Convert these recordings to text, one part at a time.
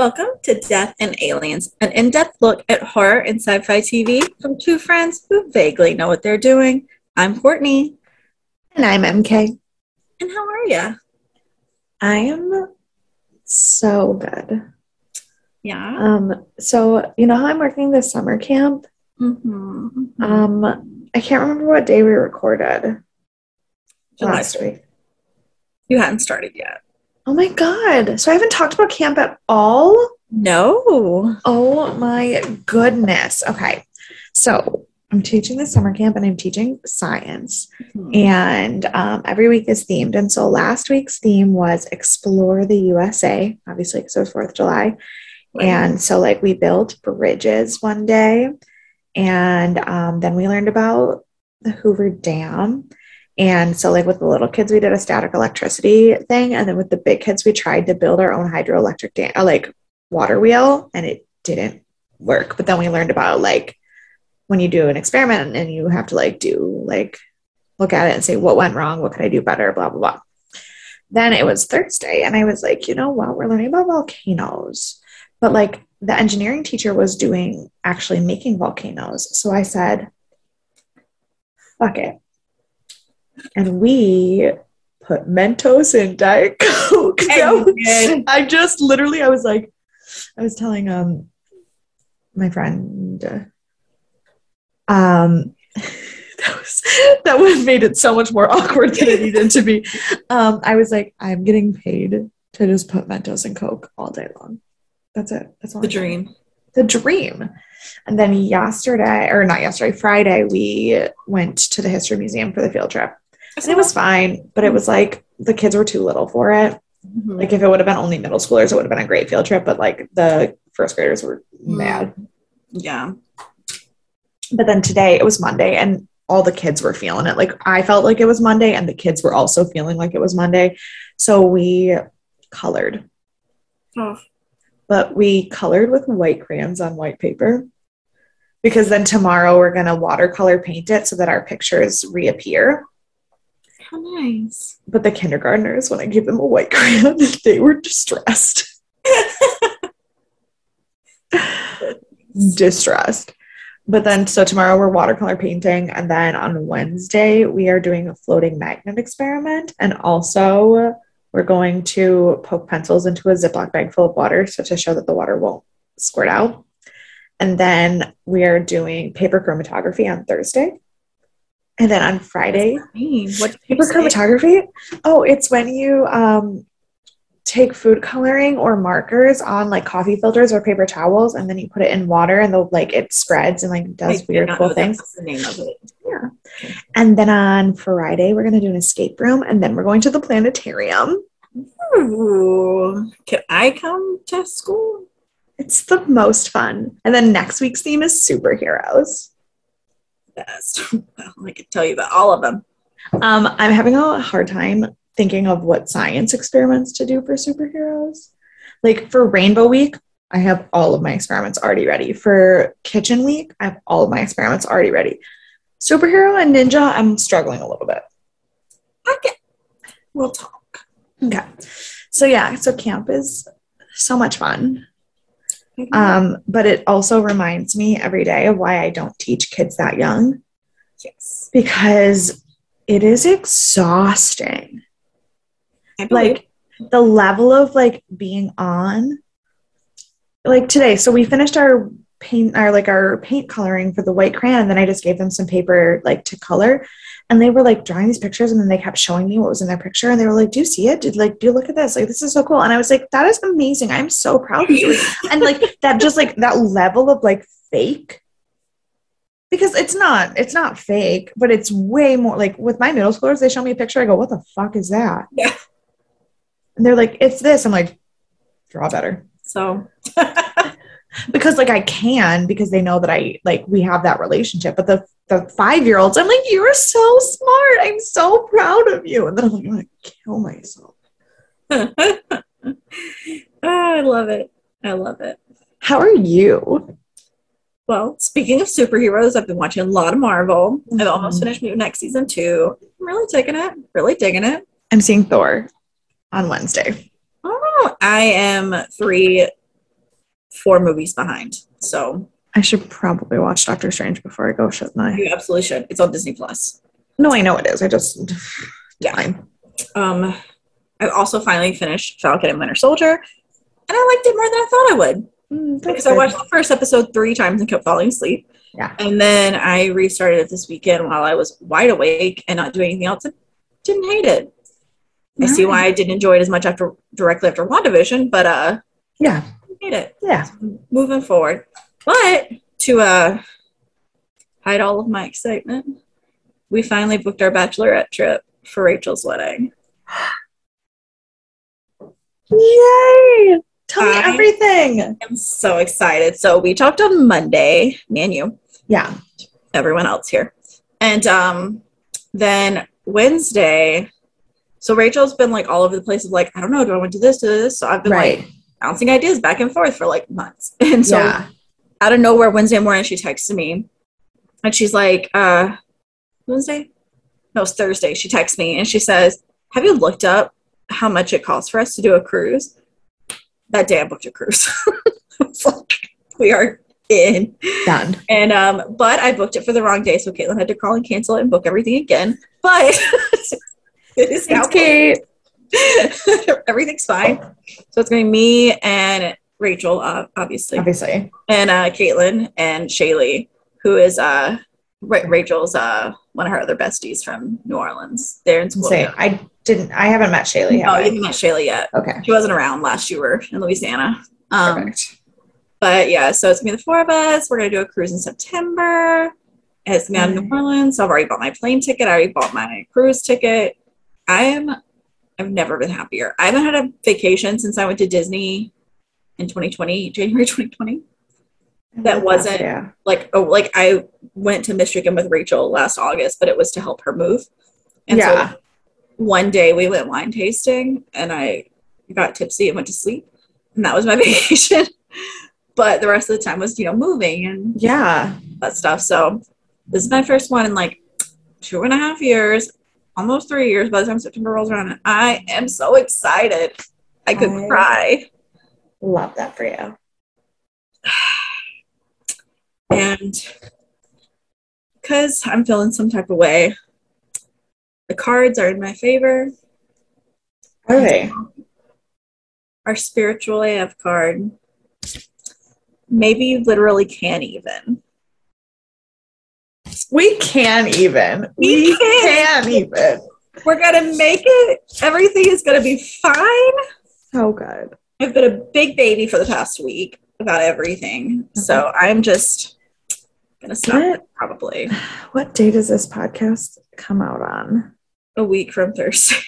Welcome to Death and Aliens, an in depth look at horror and sci fi TV from two friends who vaguely know what they're doing. I'm Courtney. And I'm MK. And how are you? I am so good. Yeah. Um, so you know how I'm working this summer camp? Mm-hmm. Um, I can't remember what day we recorded July last week. You hadn't started yet. Oh my god. So I haven't talked about camp at all? No. Oh my goodness. Okay. So I'm teaching the summer camp and I'm teaching science. Mhm. And um, every week is themed. And so last week's theme was Explore the USA, obviously, because it was 4th of July. Right. And so, like, we built bridges one day. And um, then we learned about the Hoover Dam. And so, like, with the little kids, we did a static electricity thing. And then with the big kids, we tried to build our own hydroelectric dam, uh, like, water wheel, and it didn't work. But then we learned about, like, when you do an experiment and you have to, like, do, like, look at it and say, what went wrong? What could I do better? Blah, blah, blah. Then it was Thursday, and I was like, you know what? We're learning about volcanoes. But like the engineering teacher was doing actually making volcanoes. So I said, fuck it. And we put Mentos in Diet Coke. Was- I just literally, I was like, I was telling um my friend, uh, um, that was that would have made it so much more awkward than it needed to be. Um, I was like, I'm getting paid to just put Mentos and Coke all day long. That's it. That's all. The doing dream. the dream. And then yesterday, or not yesterday, Friday, we went to the history museum for the field trip. And it was fine, but it was like the kids were too little for it. Mhm. Like if it would have been only middle schoolers, it would have been a great field trip, but like the first graders were Mm. mad. yeah. But then today it was Monday and all the kids were feeling it. Like I felt like it was Monday and the kids were also feeling like it was Monday. So we colored, Oh, but we colored with white crayons on white paper because then tomorrow we're going to watercolor paint it so that our pictures reappear. How nice. But the kindergartners, when I gave them a white crayon, they were distressed. distressed. But then, so tomorrow we're watercolor painting, and then on Wednesday we are doing a floating magnet experiment, and also we're going to poke pencils into a Ziploc bag full of water, so to show that the water won't squirt out. And then we are doing paper chromatography on Thursday, and then on Friday What paper chromatography? Oh it's when you um take food coloring or markers on like coffee filters or paper towels and then you put it in water and the like it spreads and like I does did weird cool things. Was the name of it. yeah. And then on friday we're going to do an escape room and then we're going to the planetarium. Ooh. Can I come to school? it's the most fun. And then next week's theme is superheroes Best. Well, I could tell you about all of them. um i'm having a hard time thinking of what science experiments to do for superheroes like for rainbow week i have all of my experiments already ready for kitchen week i have all of my experiments already ready superhero and ninja i'm struggling a little bit Okay. We'll talk. okay so yeah so camp is so much fun um but it also reminds me every day of why i don't teach kids that young. Yes. because it is exhausting. Like the level of like being on like today so we finished our paint our like our paint coloring for the white crayon and then i just gave them some paper like to color and they were like drawing these pictures and then they kept showing me what was in their picture and they were like do you see it? Did like do you look at this? Like this is so cool. And i was like that is amazing. I'm so proud of you. And like that just like that level of like fake because it's not it's not fake but it's way more like with my middle schoolers they show me a picture i go what the fuck is that? Yeah. and they're like it's this. I'm like draw better. So because like i can because they know that i like we have that relationship but the the five year olds i'm like you're so smart i'm so proud of you and then i'm like i'm gonna kill myself oh, I love it. I love it. how are you Well, speaking of superheroes, I've been watching a lot of Marvel. I've mm-hmm. almost finished Mutant next season two. I'm really taking it. Really digging it. i'm seeing thor on wednesday Oh, I am three four movies behind. So I should probably watch Doctor Strange before I go, shouldn't I? you absolutely should. It's on Disney Plus. No, I know it is. I just Yeah. Fine. Um, I also finally finished Falcon and Winter Soldier, and I liked it more than I thought I would. Mm, Because I watched the first episode three times and kept falling asleep. Yeah. And then I restarted it this weekend while I was wide awake and not doing anything else. and didn't hate it. I see why I didn't enjoy it as much after directly after WandaVision, but uh, Yeah, hate it. yeah. Moving forward, but to uh, hide all of my excitement, we finally booked our bachelorette trip for Rachel's wedding. Yay! Tell me I- everything. I'm so excited. So we talked on Monday, me and you, Yeah. everyone else here. And um then Wednesday, so Rachel's been like all over the place of like, I don't know, do I want to do this, do this? So I've been Right. like bouncing ideas back and forth for like months. And so yeah. out of nowhere, Wednesday morning, she texted me and she's like, uh, Wednesday? No, it's Thursday. She texts me and she says, Have you looked up how much it costs for us to do a cruise? That day I booked a cruise. Like, we are in. Done. And um, but I booked it for the wrong day, so Caitlin had to call and cancel it and book everything again. But it is now Thanks, Kate. everything's fine. So it's gonna be me and Rachel, uh, obviously Obviously. and uh, Caitlin and Shaylee, who is uh, Ra- Rachel's uh, one of her other besties from New Orleans. They're in school. Say. I didn't. I haven't met Shaylee. Oh, Have you haven't met Shaylee yet. Okay. She wasn't around last you were in Louisiana. Um, Perfect. but yeah, so it's gonna be the four of us. We're gonna do a cruise in September. It's gonna be out of New Orleans. So I've already bought my plane ticket. I already bought my cruise ticket. I am. I've never been happier. I haven't had a vacation since I went to Disney in 2020, January 2020. that wasn't- Yeah. like oh like I went to Michigan with Rachel last August, but it was to help her move. And Yeah. so one day we went wine tasting and I got tipsy and went to sleep. And that was my vacation. but the rest of the time was, you know, moving and Yeah. that stuff. So this is my first one in like two and a half years, almost three years by the time September rolls around. And I am so excited. I could I- cry. Love that for you. And because I'm feeling some type of way, the cards are in my favor. Are they? Our spiritual AF card. Maybe you literally can't even. We can even. We We can. can even. We're gonna make it. Everything is gonna be fine. So good. I've been a big baby for the past week about everything. So I'm just gonna stop What? probably What day does this podcast come out on? a week from Thursday.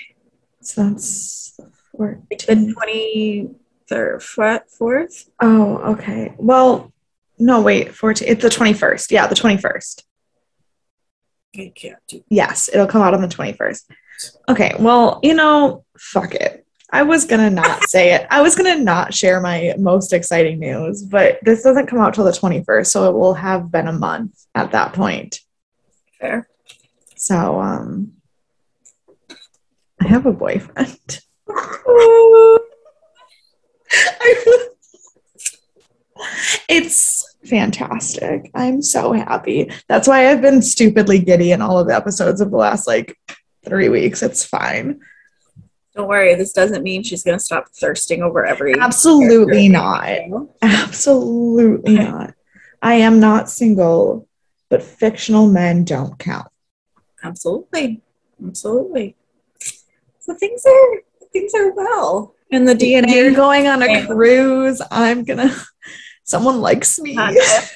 So that's the The 23rd, what, 4th? Oh, okay. Well, no, wait. 14. It's the 21st. Yeah, the 21st. I can't do Yes, it'll come out on the 21st. Okay, well, you know, fuck it. I was gonna not say it. I was gonna not share my most exciting news, but this doesn't come out till the 21st, so it will have been a month at that point. fair. So, um, I have a boyfriend. it's fantastic. I'm so happy. That's why I've been stupidly giddy in all of the episodes of the last like three weeks. It's fine. Don't worry, this doesn't mean she's going to stop thirsting over every. Absolutely not. Absolutely Okay. not. I am not single, but fictional men don't count. Absolutely. Absolutely. So things are things are well. And the DNA. You're going on a cruise. I'm gonna. Someone likes me.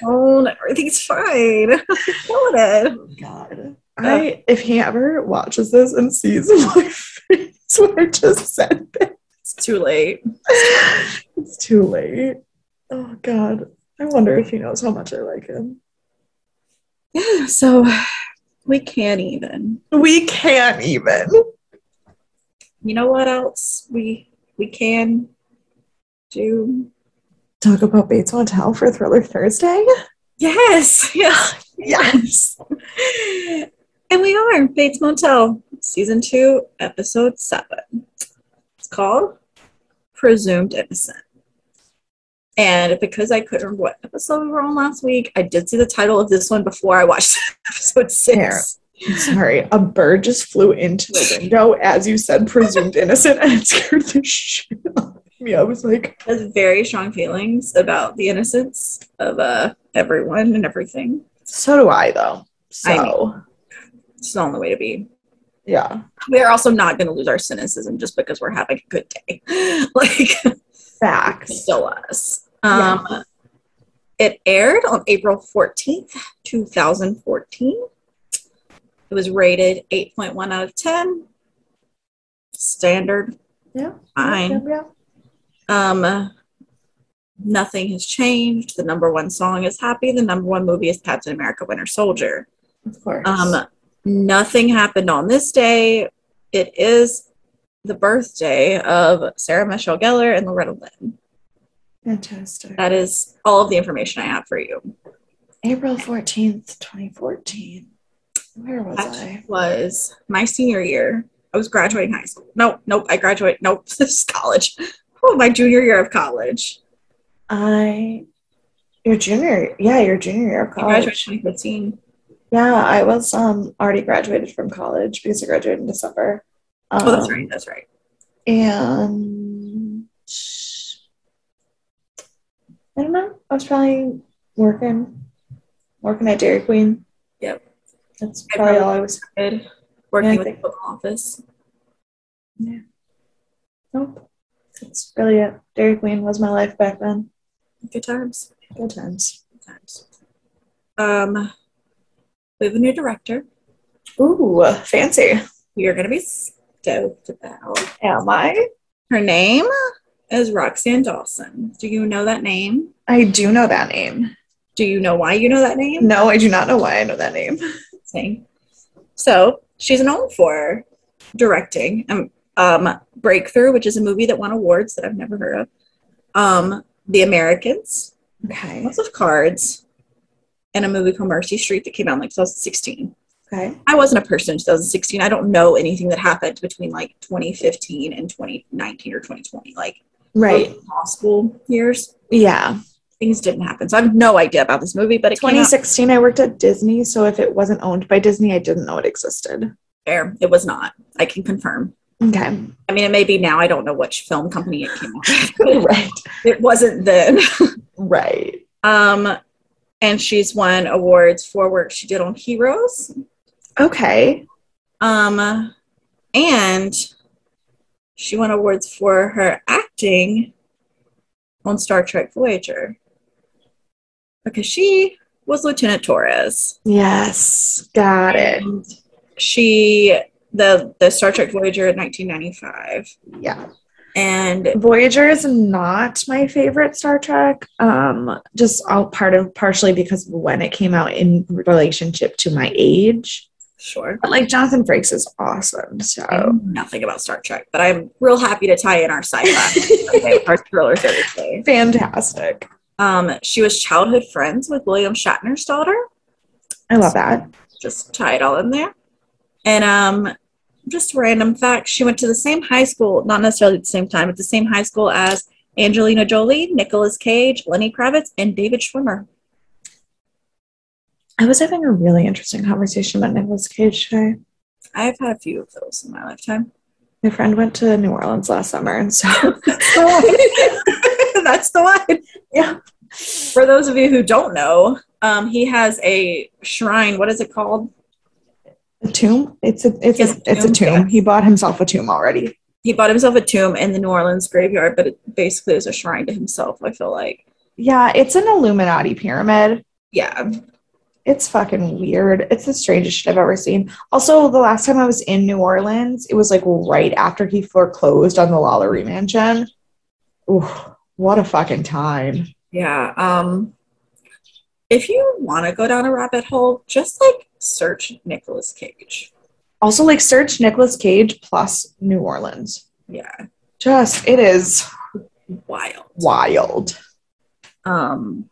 phone, everything's fine. I'm feeling it. Oh, God. I if he ever watches this and sees my face when I just said that, It's too late. it's too late. Oh God. I wonder if he knows how much I like him. Yeah, so we can't even. We can't even. You know what else we we can do? Talk about Bates Motel for Thriller Thursday? Yes, yeah. Yes. And we are Bates Motel, season two, episode seven. It's called Presumed Innocent. And because I couldn't remember what episode we were on last week, I did see the title of this one before I watched episode six. Sorry, a bird just flew into the window as you said presumed innocent and it scared the shit out of me. I was like, Has very strong feelings about the innocence of uh, everyone and everything. so do I though. So I mean- It's the only way to be. yeah. We are also not going to lose our cynicism just because we're having a good day. like, Facts. still us. Um, It aired on April 14th, 2014. It was rated 8.1 out of 10. Standard. Yeah. Fine. Yeah, Um, nothing has changed. The number one song is Happy. The number one movie is Captain America Winter Soldier. Of course. Um, nothing happened on this day. It is the birthday of Sarah Michelle Gellar and Loretta Lynn. Fantastic. That is all of the information I have for you. April 14th, 2014. Where was That I? was my senior year. I was graduating high school. Nope, nope. I graduate. Nope, this is college. Oh, my junior year of college. I your junior yeah, your junior year of I graduated college. 2015. Yeah, I was um already graduated from college because I graduated in December. Um, Oh, that's right. That's right. And I don't know. I was probably working working at Dairy Queen. Yep. That's probably probably- all I was Good. Working Yeah, I with the office. Yeah. Nope. That's brilliant. Dairy Queen was my life back then. Good times. Good times. Good times. Um, we have a new director. Ooh, fancy. Going to be stoked about. Am I? Her name is Roxann Dawson. Do you know that name? I do know that name. Do you know why you know that name? No, I do not know why I know that name. Same. So she's known for directing um, um, Breakthrough, which is a movie that won awards that I've never heard of. Um, the Americans, Okay. House of Cards, and a movie called Mercy Street that came out in like 2016. Okay. I wasn't a person in 2016. I don't know anything that happened between like 2015 and 2019 or 2020. Like Right. law school years, Yeah. things didn't happen. So I have no idea about this movie, but it came out 2016, I worked at Disney, so if it wasn't owned by Disney, I didn't know it existed. fair. It was not. I can confirm. Okay. I mean, it may be now. I don't know which film company it came out. right. it wasn't then. Right. Um, and she's won awards for work she did on Heroes. Okay. Um, and she won awards for her acting on Star Trek Voyager because she was Lieutenant Torres. Yes. Got it. And she the the Star Trek Voyager in 1995, Yeah. and Voyager is not my favorite Star Trek. Um, just all part of partially because of when it came out in relationship to my age. sure. But like Jonathan Frakes is awesome. So nothing about Star Trek, but I'm real happy to tie in our sci-fi okay, our thriller Thursday. fantastic. Um, she was childhood friends with William Shatner's daughter. I love that. Just tie it all in there. And um, just random fact: she went to the same high school, not necessarily at the same time, but the same high school as Angelina Jolie, Nicolas Cage, Lenny Kravitz, and David Schwimmer. I was having a really interesting conversation about Nicolas Cage today. I've had a few of those in my lifetime. My friend went to New Orleans last summer, and so That's the one. yeah, For those of you who don't know, um, he has a shrine. What is it called? A tomb. It's a it's Yes, a it's a tomb, yeah. He bought himself a tomb already. He bought himself a tomb in the New Orleans graveyard, but it basically is a shrine to himself. I feel like, Yeah, it's an Illuminati pyramid. yeah, It's fucking weird. It's the strangest shit I've ever seen. Also, the last time I was in New Orleans, it was like right after he foreclosed on the Lalaurie Mansion. Ooh, what a fucking time. yeah. Um, if you want to go down a rabbit hole, just like search Nicolas Cage. Also, like search Nicolas Cage plus New Orleans. Yeah, Just it is wild. wild. Um,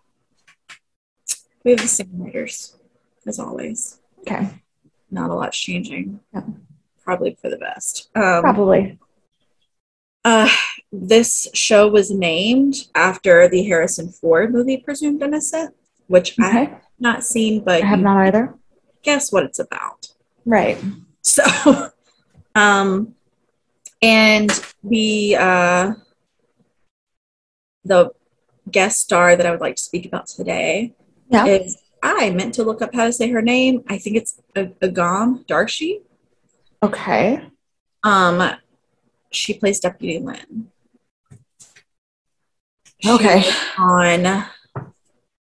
we have the same writers as always. Okay, Not a lot's changing. Yeah. Probably for the best. Um, probably. Uh, this show was named after the Harrison Ford movie Presumed Innocent, which I have not seen, but I have not either. Guess what it's about. Right. So, um, and the uh, the guest star that I would like to speak about today Yeah. is I meant to look up how to say her name. I think it's A- Agam Darshi. Okay. Um, she plays Deputy Lynn. She Okay. On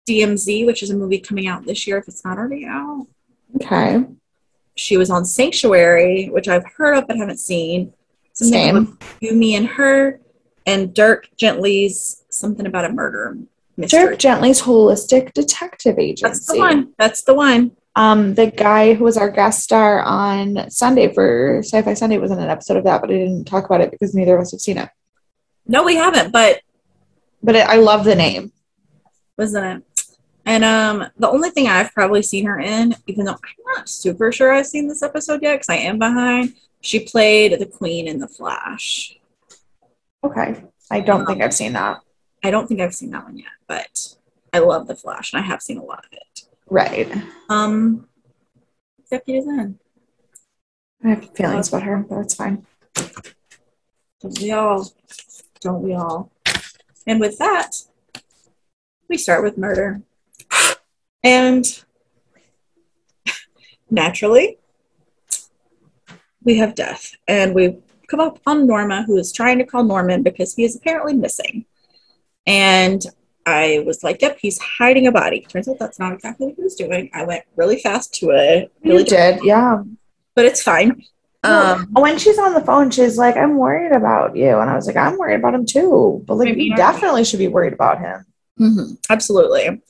DMZ, which is a movie coming out this year if it's not already out. Okay. She was on Sanctuary, which I've heard of but haven't seen. Same. You, Me, and Her, and Dirk Gently's Something About a Murder Mystery. Dirk Gently's Holistic Detective Agency. That's the one. That's the one. Um, the guy who was our guest star on Sunday for Sci-Fi Sunday was in an episode of that, but I didn't talk about it because neither of us have seen it. No, we haven't, but But it, I love the name. wasn't it? And um, the only thing I've probably seen her in, even though I'm not super sure I've seen this episode yet because I am behind, she played the Queen in The Flash. Okay. I don't think I've seen that. I don't think I've seen that one yet, but I love The Flash and I have seen a lot of it. Right. Um, Deputy Zen. I have feelings about her, but it's fine. Don't we all? Don't we all? And with that, we start with murder. And naturally, we have death. And we come up on Norma, who is trying to call Norman because he is apparently missing. And I was like, yep, he's hiding a body. Turns out that's not exactly what he was doing. I went really fast to it. Really You did, yeah. But it's fine. Um, when she's on the phone, she's like, "I'm worried about you," and I was like, "I'm worried about him too." But like, you definitely should be worried about him. Mhm, absolutely.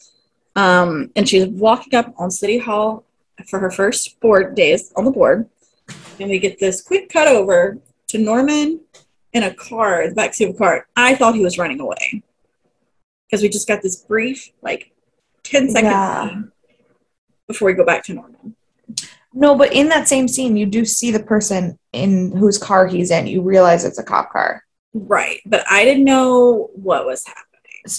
Um, and she's walking up on City Hall for her first board days on the board. And we get this quick cut over to Norman in a car, the backseat of a car. I thought he was running away because we just got this brief, like 10 second Yeah. before we go back to Norman. No, but in that same scene, you do see the person in whose car he's in. You realize it's a cop car. Right. But I didn't know what was happening.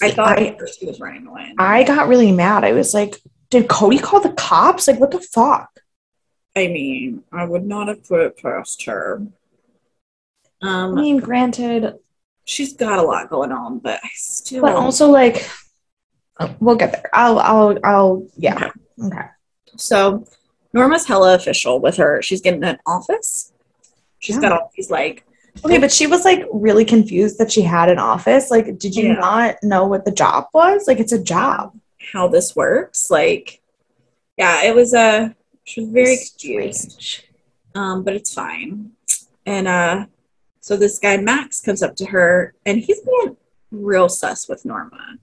I thought I, at was running away. I got really mad. I was like, "Did Cody call the cops? Like, what the fuck?" I mean, I would not have put it past her. I Um, mean, granted, she's got a lot going on, but I still. but also like, we'll get there. I'll, I'll, I'll. Yeah. Okay. so Norma's hella official with her. She's getting an office. She's Yeah. got all these like Okay, but she was like really confused that she had an office. Like, did you Yeah. not know what the job was? Like, it's a job. how this works. Like, yeah, it was a. she was very confused. Um, but it's fine. And uh, so this guy Max comes up to her, and he's being real sus with Norma.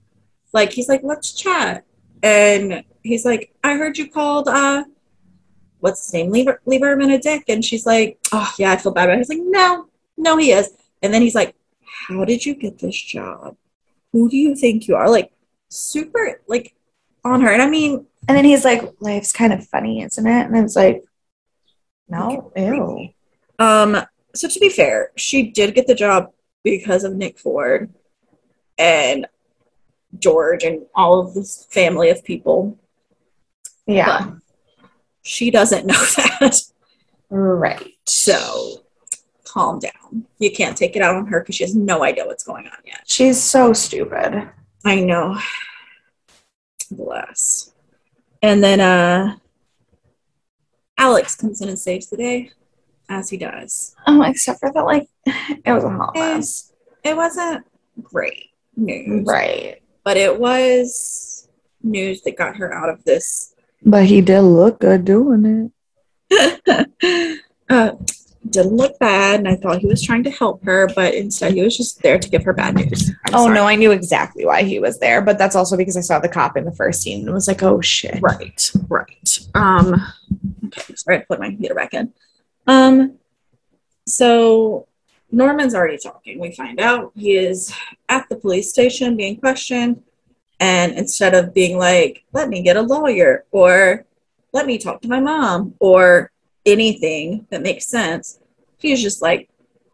Like he's like, "Let's chat," and he's like, "I heard you called uh, what's his name, Lieber- Lieberman a dick," and she's like, "Oh yeah, I feel bad." But he's like, "No, no, he is." And then he's like, "How did you get this job? Who do you think you are?" Like super like on her, and I mean, And then he's like, life's kind of funny, isn't it? And I was like, no, ew. Um, so to be fair, she did get the job because of Nick Ford and George and all of this family of people. Yeah. She doesn't know that. right. So calm down. You can't take it out on her because she has no idea what's going on yet. She's so stupid. I know. Bless. And then uh Alex comes in and saves the day, as he does. Oh, except for that, like, it was a hot mess. It wasn't great news. Right. but it was news that got her out of this. But he did look good doing it. uh, didn't look bad, and I thought he was trying to help her, but instead he was just there to give her bad news. I'm oh, sorry. no, I knew exactly why he was there, but that's also because I saw the cop in the first scene and was like, oh, shit. Right, right. Um, okay, sorry, I put my computer back in. Um, so Norman's already talking. We find out he is at the police station being questioned, and instead of being like, "Let me get a lawyer," or "Let me talk to my mom," or anything that makes sense, he's just like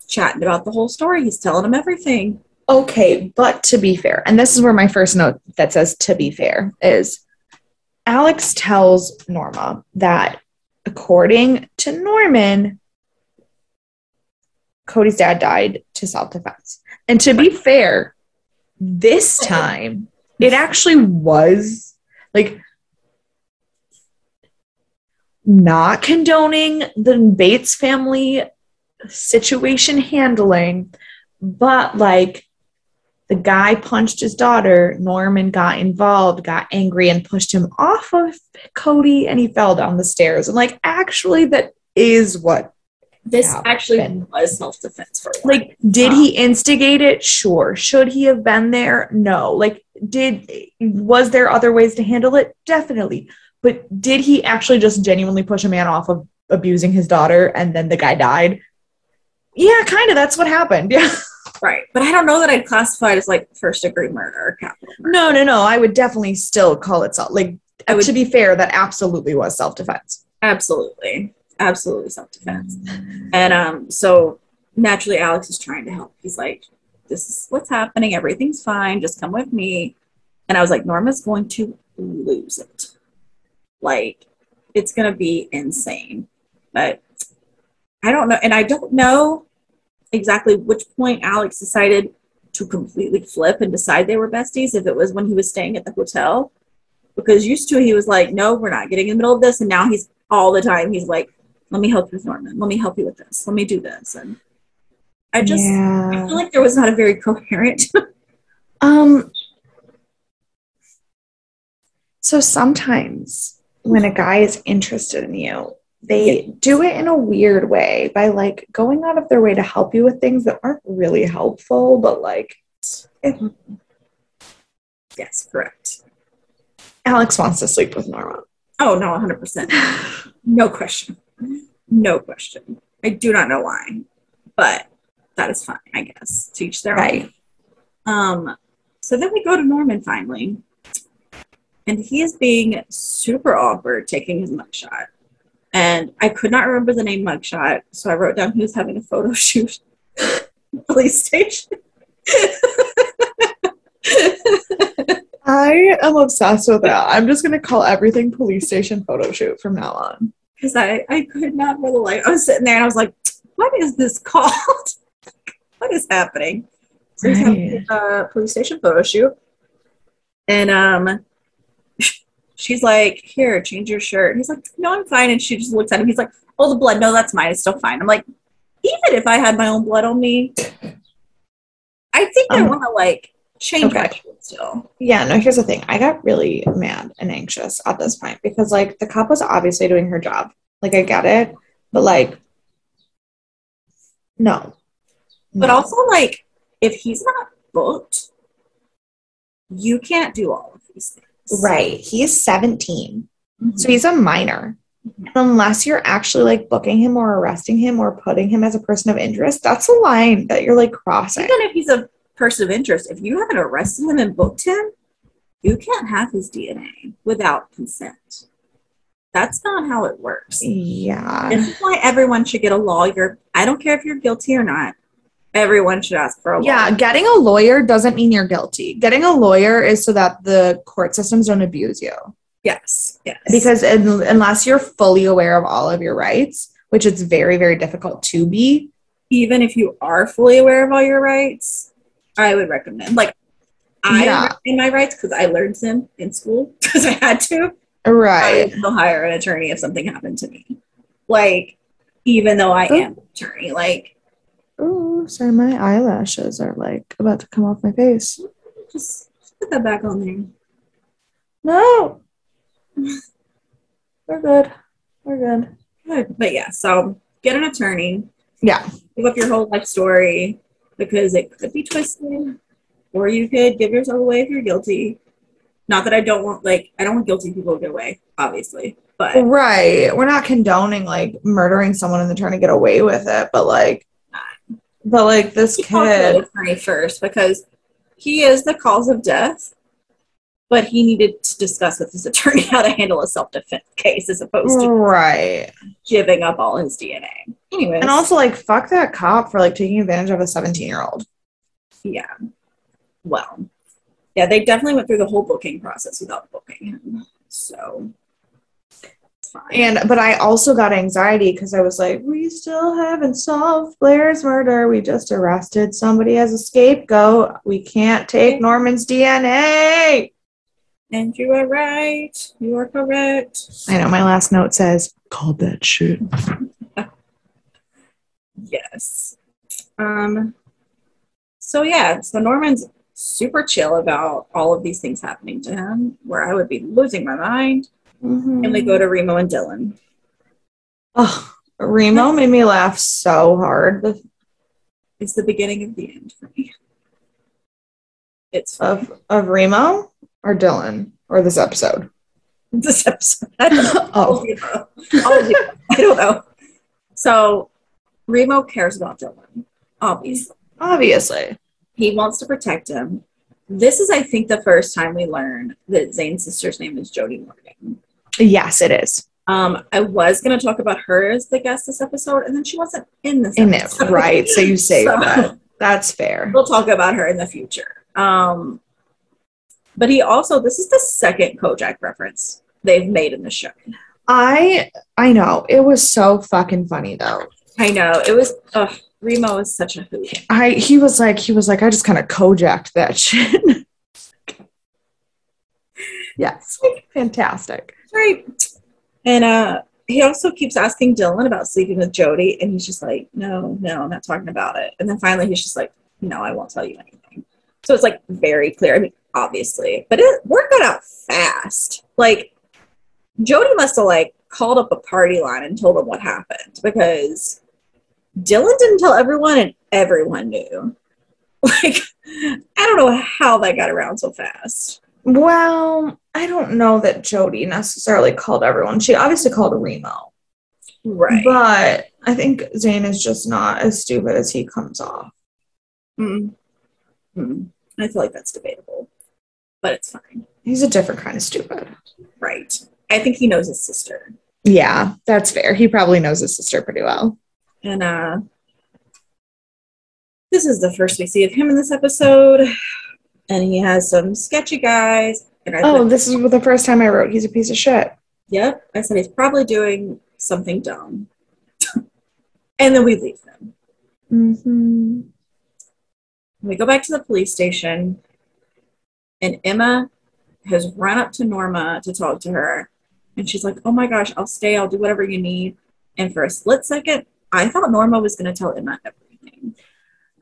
chatting about the whole story. He's telling him everything. Okay, but to be fair, and this is where my first note that says to be fair is Alex tells Norma that according to Norman, Cody's dad died to self defense. And to be fair, this time it actually was like not condoning the Bates family situation handling, but like the guy punched his daughter. Norman got involved, got angry, and pushed him off of Cody, and he fell down the stairs. And like, actually, that is what This happened. actually was self defense for like. Did he um, instigate it? Sure. Should he have been there? No. Like, did was there other ways to handle it? Definitely. But did he actually just genuinely push a man off of abusing his daughter, and then the guy died? Yeah, kind of. That's what happened. Yeah. right. But I don't know that I'd classify it as like first degree murder or capital murder. No, no, no. I would definitely still call it self. Like, I would- to be fair, that absolutely was self defense. Absolutely. Absolutely self defense. And um, so naturally, Alex is trying to help. He's like, This is what's happening. Everything's fine. Just come with me. And I was like, Norma's going to lose it. Like, it's going to be insane. But I don't know. And I don't know exactly which point Alex decided to completely flip and decide they were besties, if it was when he was staying at the hotel. Because used to he was like, no, we're not getting in the middle of this. And now he's all the time, he's like, let me help you with Norman. Let me help you with this. Let me do this. And I just, I feel like there was not a very coherent. Um. So sometimes when a guy is interested in you, they do it in a weird way by like going out of their way to help you with things that aren't really helpful, but like yes, correct. Alex wants to sleep with Norma. Oh, no, 100%. No question. No question. I do not know why, but that is fine, I guess. Teach their own. Right. Um, so then we go to Norman finally, and he is being super awkward taking his mugshot. And I could not remember the name mugshot, so I wrote down he was having a photo shoot. Police station. I am obsessed with that. I'm just gonna call everything police station photo shoot from now on. Because I, I could not for the life. I was sitting there and I was like, what is this called? what is happening? So he's having a police station photo shoot. And um she's like, here, change your shirt. He's like, no, I'm fine. And she just looks at him. He's like, oh, the blood. No, that's mine. It's still fine. I'm like, even if I had my own blood on me, I think I Um, want to like change my okay. shirt still. Yeah, no, here's the thing. I got really mad and anxious at this point because, like, the cop was obviously doing her job. Like, I get it, but, like, no. But No. also, like, if he's not booked, you can't do all of these things. Right. He is 17, Mhm. so he's a minor. And unless you're actually, like, booking him or arresting him or putting him as a person of interest, that's a line that you're, like, crossing. Even if he's a person of interest, if you haven't arrested him and booked him, you can't have his DNA without consent. That's not how it works. Yeah. This is why everyone should get a lawyer. I don't care if you're guilty or not. Everyone should ask for a lawyer. Yeah, getting a lawyer doesn't mean you're guilty. Getting a lawyer is so that the court systems don't abuse you. Yes. Yes. because un- unless you're fully aware of all of your rights which it's very very difficult to be even if you are fully aware of all your rights, I would recommend. Like, I Yeah. understand my rights because I learned them in school because I had to. I right would still hire an attorney if something happened to me. Like, even though I am an attorney, like, oh sorry my eyelashes are like about to come off my face. Just put that back on there. no! We're good. We're good. Good. But yeah, so get an attorney, yeah. Give up your whole life story because it could be twisted, or you could give yourself away if you're guilty. Not that I don't want, like, I don't want guilty people to get away, obviously, but right. We're not condoning like murdering someone and then trying to get away with it but like but like this He talked to the kid first because he is the cause of death, but he needed to discuss with his attorney how to handle a self defense case as opposed to right giving up all his DNA. anyways, And also, like, fuck that cop for like taking advantage of a 17 year old. yeah. Well, yeah, they definitely went through the whole booking process without booking him. So fine. And, but I also got anxiety because I was like, we still haven't solved Blair's murder. We just arrested somebody as a scapegoat. We can't take Norman's DNA. And you are right. You are correct. I know my last note says, called that shit. Yes. Um so yeah, so Norman's super chill about all of these things happening to him, where I would be losing my mind. Mm-hmm. And we go to Remo and Dylan. Oh, Remo made me laugh so hard. It's the beginning of the end for me. It's Of of Remo or Dylan or this episode. this episode. I don't know. Oh, of the above. All of the above. I don't know. So Remo cares about Dylan, obviously. obviously. He wants to protect him. This is, I think, the first time we learn that Zane's sister's name is Jodi Morgan. Yes, it is. Um, I was going to talk about her as the guest this episode, and then she wasn't in this In it, right? So you say So- that. That's fair. We'll talk about her in the future. Um, but he also, this is the second Kojak reference they've made in the show. I I know it was so fucking funny though. I know it was. Ugh, Remo is such a hoot. I he was like he was like I just kind of kojacked that shit. yes, fantastic. Right. And uh, he also keeps asking Dylan about sleeping with Jodi, and he's just like, "No, no, I'm not talking about it." And then finally, he's just like, "No, I won't tell you anything." So it's like very clear. I mean, obviously, but it got out fast. Like Jodi must have like called up a party line and told them what happened because Dylan didn't tell everyone, and everyone knew. Like, I don't know how that got around so fast. Well, I don't know that Jodi necessarily called everyone. She obviously called Remo, Right. but I think Zane is just not as stupid as he comes off. Mm. Mm. I feel like that's debatable, but it's fine. He's a different kind of stupid. Right. I think he knows his sister. Yeah, that's fair. He probably knows his sister pretty well. And uh this is the first we see of him in this episode. And he has some sketchy guys. And I Oh, thought, this is the first time I wrote he's a piece of shit. yep. I said he's probably doing something dumb. and then we leave them. Mm-hmm. We go back to the police station, and Emma has run up to Norma to talk to her. And she's like, Oh my gosh, I'll stay. I'll do whatever you need. And for a split second, I thought Norma was going to tell Emma everything.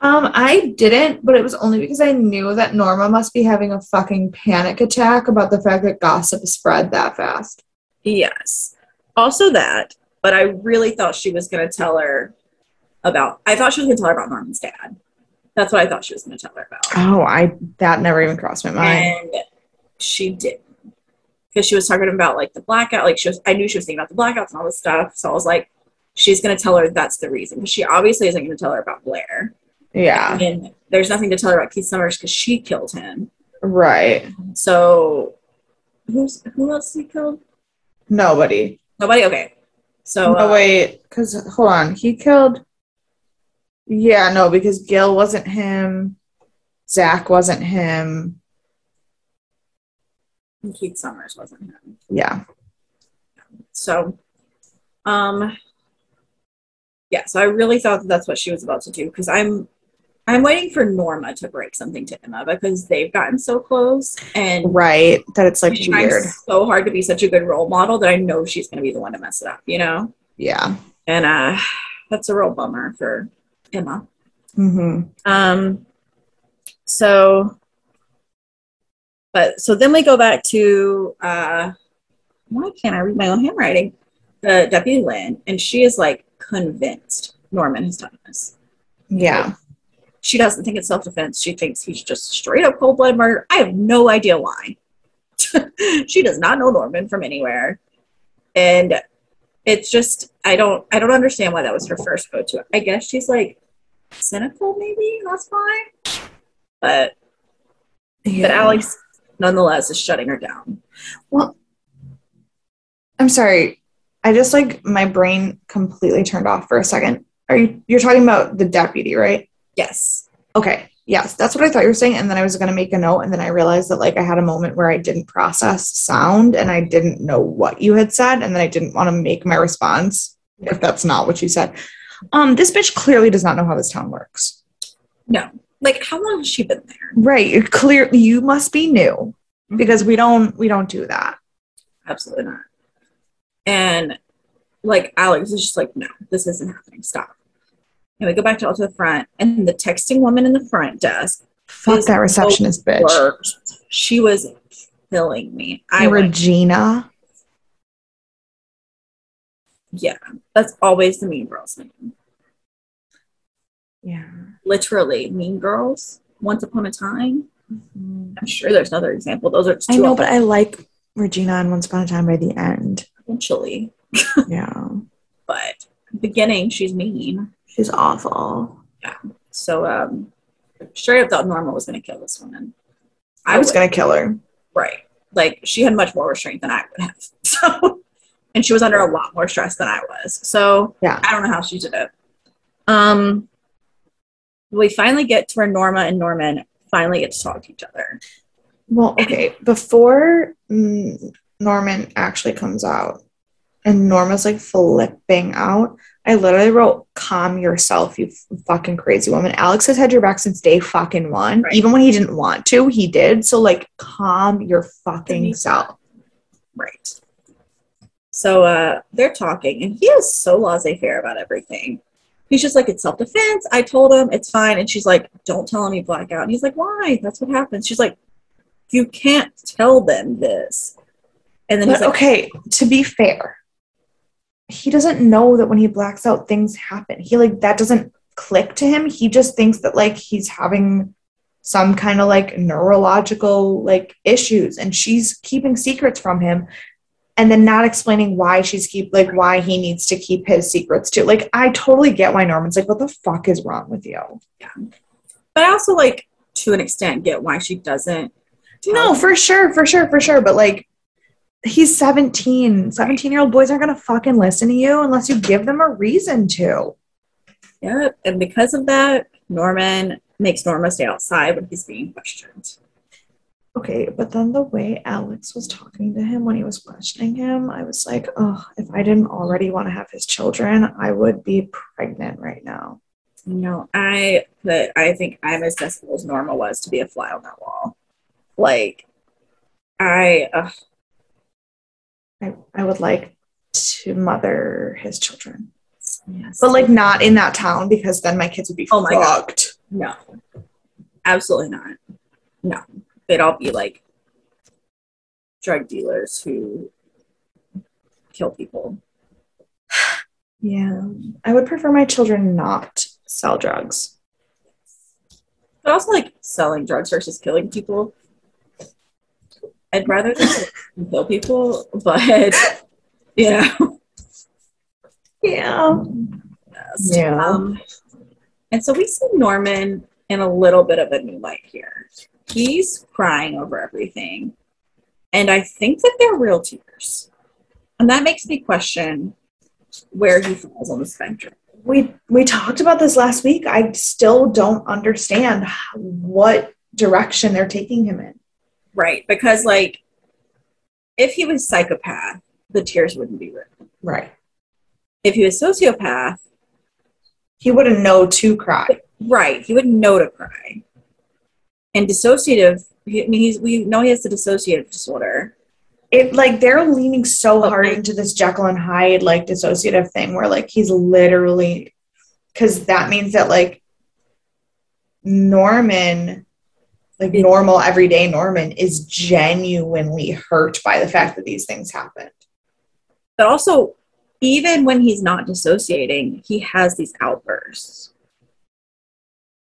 Um, I didn't, but it was only because I knew that Norma must be having a fucking panic attack about the fact that gossip spread that fast. Yes. Also that, but I really thought she was going to tell her about, I thought she was going to tell her about Norman's dad. That's what I thought she was going to tell her about. Oh, I that never even crossed my mind. And she didn't. Because she was talking about like the blackout. Like she was, I knew she was thinking about the blackouts and all this stuff. So I was like, she's going to tell her that's the reason. Because she obviously isn't going to tell her about Blair. Yeah, And there's nothing to tell her about Keith Summers because she killed him. right. So who's who else he killed? Nobody. Nobody? Okay. So no, uh, wait, because hold on, he killed. Yeah, no, because Gil wasn't him. Zach wasn't him. Keith Summers wasn't him. Yeah. So, um, yeah. So I really thought that that's what she was about to do because I'm, I'm waiting for Norma to break something to Emma because they've gotten so close and Right. That it's like weird. so hard to be such a good role model that I know she's going to be the one to mess it up, you know. Yeah. And uh, that's a real bummer for Emma. Mm-hmm. Um, so, but so then we go back to uh, why can't I read my own handwriting? The deputy Lynn, and she is like convinced Norman has done this. Yeah. She doesn't think it's self defense. She thinks he's just straight up cold blooded murder. I have no idea why. she does not know Norman from anywhere, and it's just I don't I don't understand why that was her first go to. I guess she's like cynical, maybe that's why. But yeah. but Alex nonetheless is shutting her down. Well, I'm sorry. I just like my brain completely turned off for a second. Are you you're talking about the deputy, right? Yes. Okay. Yes, that's what I thought you were saying. And then I was going to make a note. And then I realized that like I had a moment where I didn't process sound and I didn't know what you had said. And then I didn't want to make my response if that's not what you said. Um, this bitch clearly does not know how this town works. No. Like, how long has she been there? Right. Clear you must be new because we don't we don't do that. Absolutely not. And like Alex is just like, no, this isn't happening. Stop. And we go back to, all to the front, and the texting woman in the front desk. Fuck that receptionist bitch. worst. She was killing me. I went, Regina. yeah, that's always the mean girl's name. Yeah. Literally, Mean Girls. Once upon a time. Mm-hmm. I'm sure there's another example. Those are I know, but I like Regina and Once Upon a Time by the end. eventually. Yeah. But beginning, she's mean. She's awful. Yeah. So um straight up thought Norma was gonna kill this woman. I was gonna kill her. right. Like she had much more restraint than I would have. So and she was under a lot more stress than I was. So Yeah. I don't know how she did it. Um we finally get to where Norma and Norman finally get to talk to each other. Well, okay. Before mm, Norman actually comes out and Norma's like flipping out, I literally wrote, calm yourself, you fucking crazy woman. Alex has had your back since day fucking one. Right. Even when he didn't want to, he did. So, like, calm your fucking self. Right. So uh they're talking and he is so laissez-faire about everything. He's just like, it's self-defense. I told him it's fine. And she's like, don't tell him you black out. And he's like, why? That's what happens. She's like, you can't tell them this. And then he's But like, okay, to be fair, he doesn't know that when he blacks out, things happen. He like that doesn't click to him. He just thinks that like he's having some kind of like neurological like issues, and she's keeping secrets from him, and then not explaining why she's keep like why he needs to keep his secrets too. Like I totally get why Norman's like, what the fuck is wrong with you? yeah but I also like to an extent get why she doesn't. No, for sure, for sure, for sure. But like, he's 17. 17 year old boys aren't going to fucking listen to you unless you give them a reason to. yeah. And because of that, Norman makes Norma stay outside when he's being questioned. Okay, but then the way Alex was talking to him when he was questioning him, I was like, oh, if I didn't already want to have his children, I would be pregnant right now. No, I but I think I'm as desperate as Norma was to be a fly on that wall. Like, I uh, I, I would like to mother his children, yes. but like not in that town because then my kids would be Oh my God. fucked. no, absolutely not. No, they'd all be like drug dealers who kill people. Yeah, I would prefer my children not sell drugs. But also like selling drugs versus killing people. I'd rather than kill people, but you know. Yeah. best. Yeah. Um, and so we see Norman in a little bit of a new light here. He's crying over everything. And I think that they're real tears. And that makes me question where he falls on the spectrum. we we talked about this last week. I still don't understand what direction they're taking him in. Right. Because, like, if he was psychopath, the tears wouldn't be written. Right. If he was sociopath, He wouldn't know to cry. right, he wouldn't know to cry. And dissociative, he, I mean, he's, we know he has the dissociative disorder. It like they're leaning so hard into this Jekyll and Hyde like dissociative thing where like he's literally because that means that like Norman, like normal everyday Norman, is genuinely hurt by the fact that these things happened. But also, even when he's not dissociating, he has these outbursts.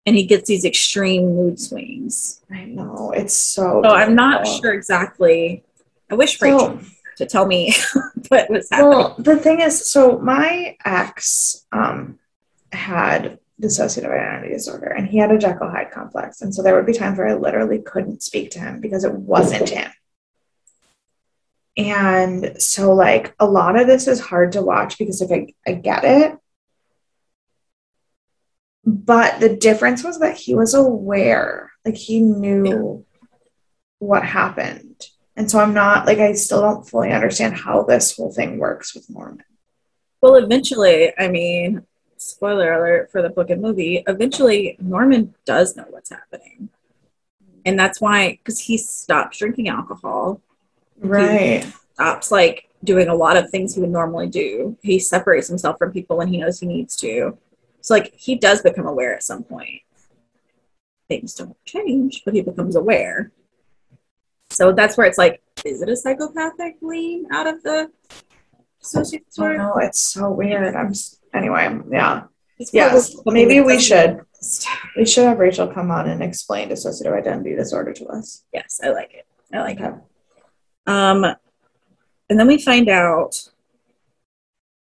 And he gets these extreme mood swings. I know it's so. So I'm not sure exactly. I wish So- Rachel to tell me what was happening. Well, the thing is, so my ex um, had dissociative identity disorder, and he had a Jekyll Hyde complex, and so there would be times where I literally couldn't speak to him because it wasn't him. And so, like, a lot of this is hard to watch because if I, I get it. But the difference was that he was aware, like, he knew what happened. And so I'm not, like, I still don't fully understand how this whole thing works with Norman. Well, eventually, I mean, spoiler alert for the book and movie, eventually Norman does know what's happening. And that's why, because he stops drinking alcohol. Right. He stops like doing a lot of things he would normally do. He separates himself from people when he knows he needs to. So like he does become aware at some point. Things don't change, but he becomes aware. So that's where it's like, is it a psychopathic lean out of the disorder? know it's so weird. I'm anyway, yeah. Probably maybe we should. We should have Rachel come on and explain dissociative identity disorder to us. Yes, I like it. I like it. Um, and then we find out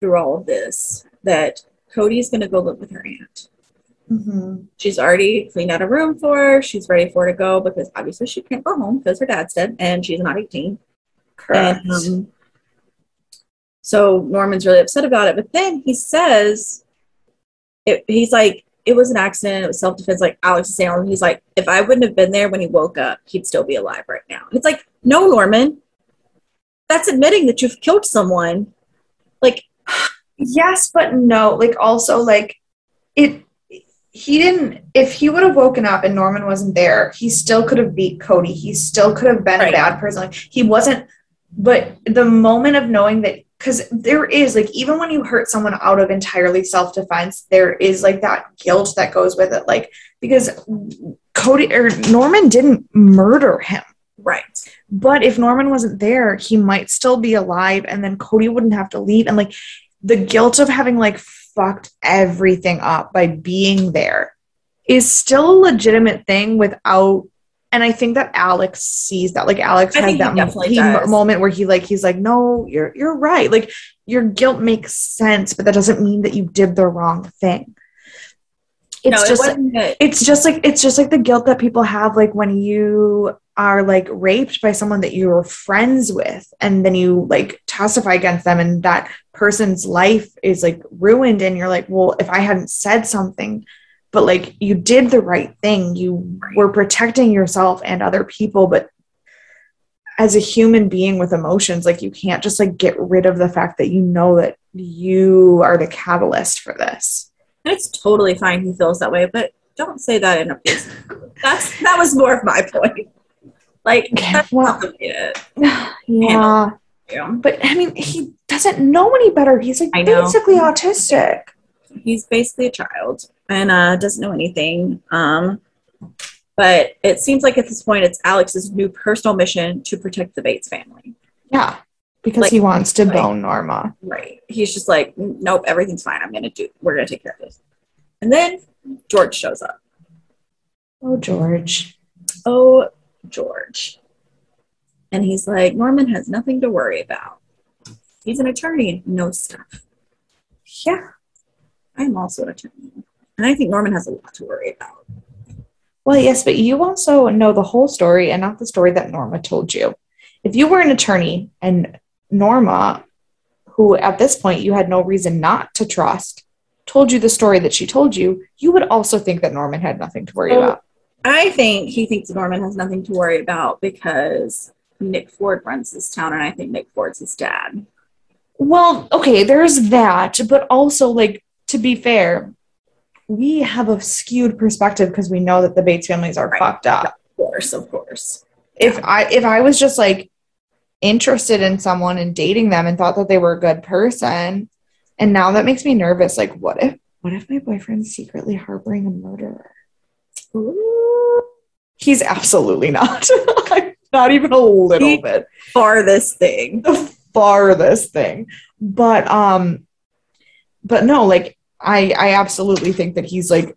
through all of this that Cody's going to go live with her aunt. Mm-hmm. She's already cleaned out a room for her. She's ready for her to go because obviously she can't go home because her dad's dead and she's not 18. Correct. And, um, so Norman's really upset about it. But then he says, it, he's like, it was an accident. It was self defense. Like Alex is saying, he's like, if I wouldn't have been there when he woke up, he'd still be alive right now. And it's like, no, Norman, that's admitting that you've killed someone. Like, yes, but no. Like also like it he didn't if he would have woken up and Norman wasn't there, he still could have beat Cody. He still could have been Right. a bad person. Like he wasn't but the moment of knowing that because there is like even when you hurt someone out of entirely self-defense there is like that guilt that goes with it like because cody or norman didn't murder him right. but if norman wasn't there he might still be alive and then cody wouldn't have to leave and like the guilt of having like fucked everything up by being there is still a legitimate thing without and i think that alex sees that like alex I has he that he- does. moment where he like he's like no you're you're right like your guilt makes sense but that doesn't mean that you did the wrong thing it's no, just it it's just like it's just like the guilt that people have like when you are like raped by someone that you're friends with and then you like testify against them and that person's life is like ruined and you're like well if i hadn't said something but like you did the right thing you were protecting yourself and other people but as a human being with emotions like you can't just like get rid of the fact that you know that you are the catalyst for this And it's totally fine he feels that way, but don't say that in a place. That's that was more of my point. Like that's well- yeah Yeah. But I mean, he doesn't know any better. He's like basically autistic. He's basically a child and uh, doesn't know anything. Um, but it seems like at this point, it's Alex's new personal mission to protect the Bates family. Yeah, because Like- he wants to like- bone Norma. Right. He's just like, nope, everything's fine. I'm gonna do. We're gonna take care of this. And then George shows up. Oh, George. Oh, George. And he's like, Norman has nothing to worry about. He's an attorney, knows stuff. Yeah. I'm also an attorney. And I think Norman has a lot to worry about. Well, yes, but you also know the whole story and not the story that Norma told you. If you were an attorney and Norma, who at this point you had no reason not to trust, told you the story that she told you, you would also think that Norman had nothing to worry Oh. about. I think he thinks Norman has nothing to worry about because Nick Ford runs this town, and I think Nick Ford's his dad. Well, okay, there's that, but also like to be fair, we have a skewed perspective because we know that the Bates families are Right. fucked up. Of course, of course. If I if I was just like interested in someone and dating them and thought that they were a good person, and now that makes me nervous. Like, what if what if my boyfriend's secretly harboring a murderer? He's absolutely not. not even a little He- bit. Farthest thing. the farthest thing. But um but no, like I I absolutely think that he's like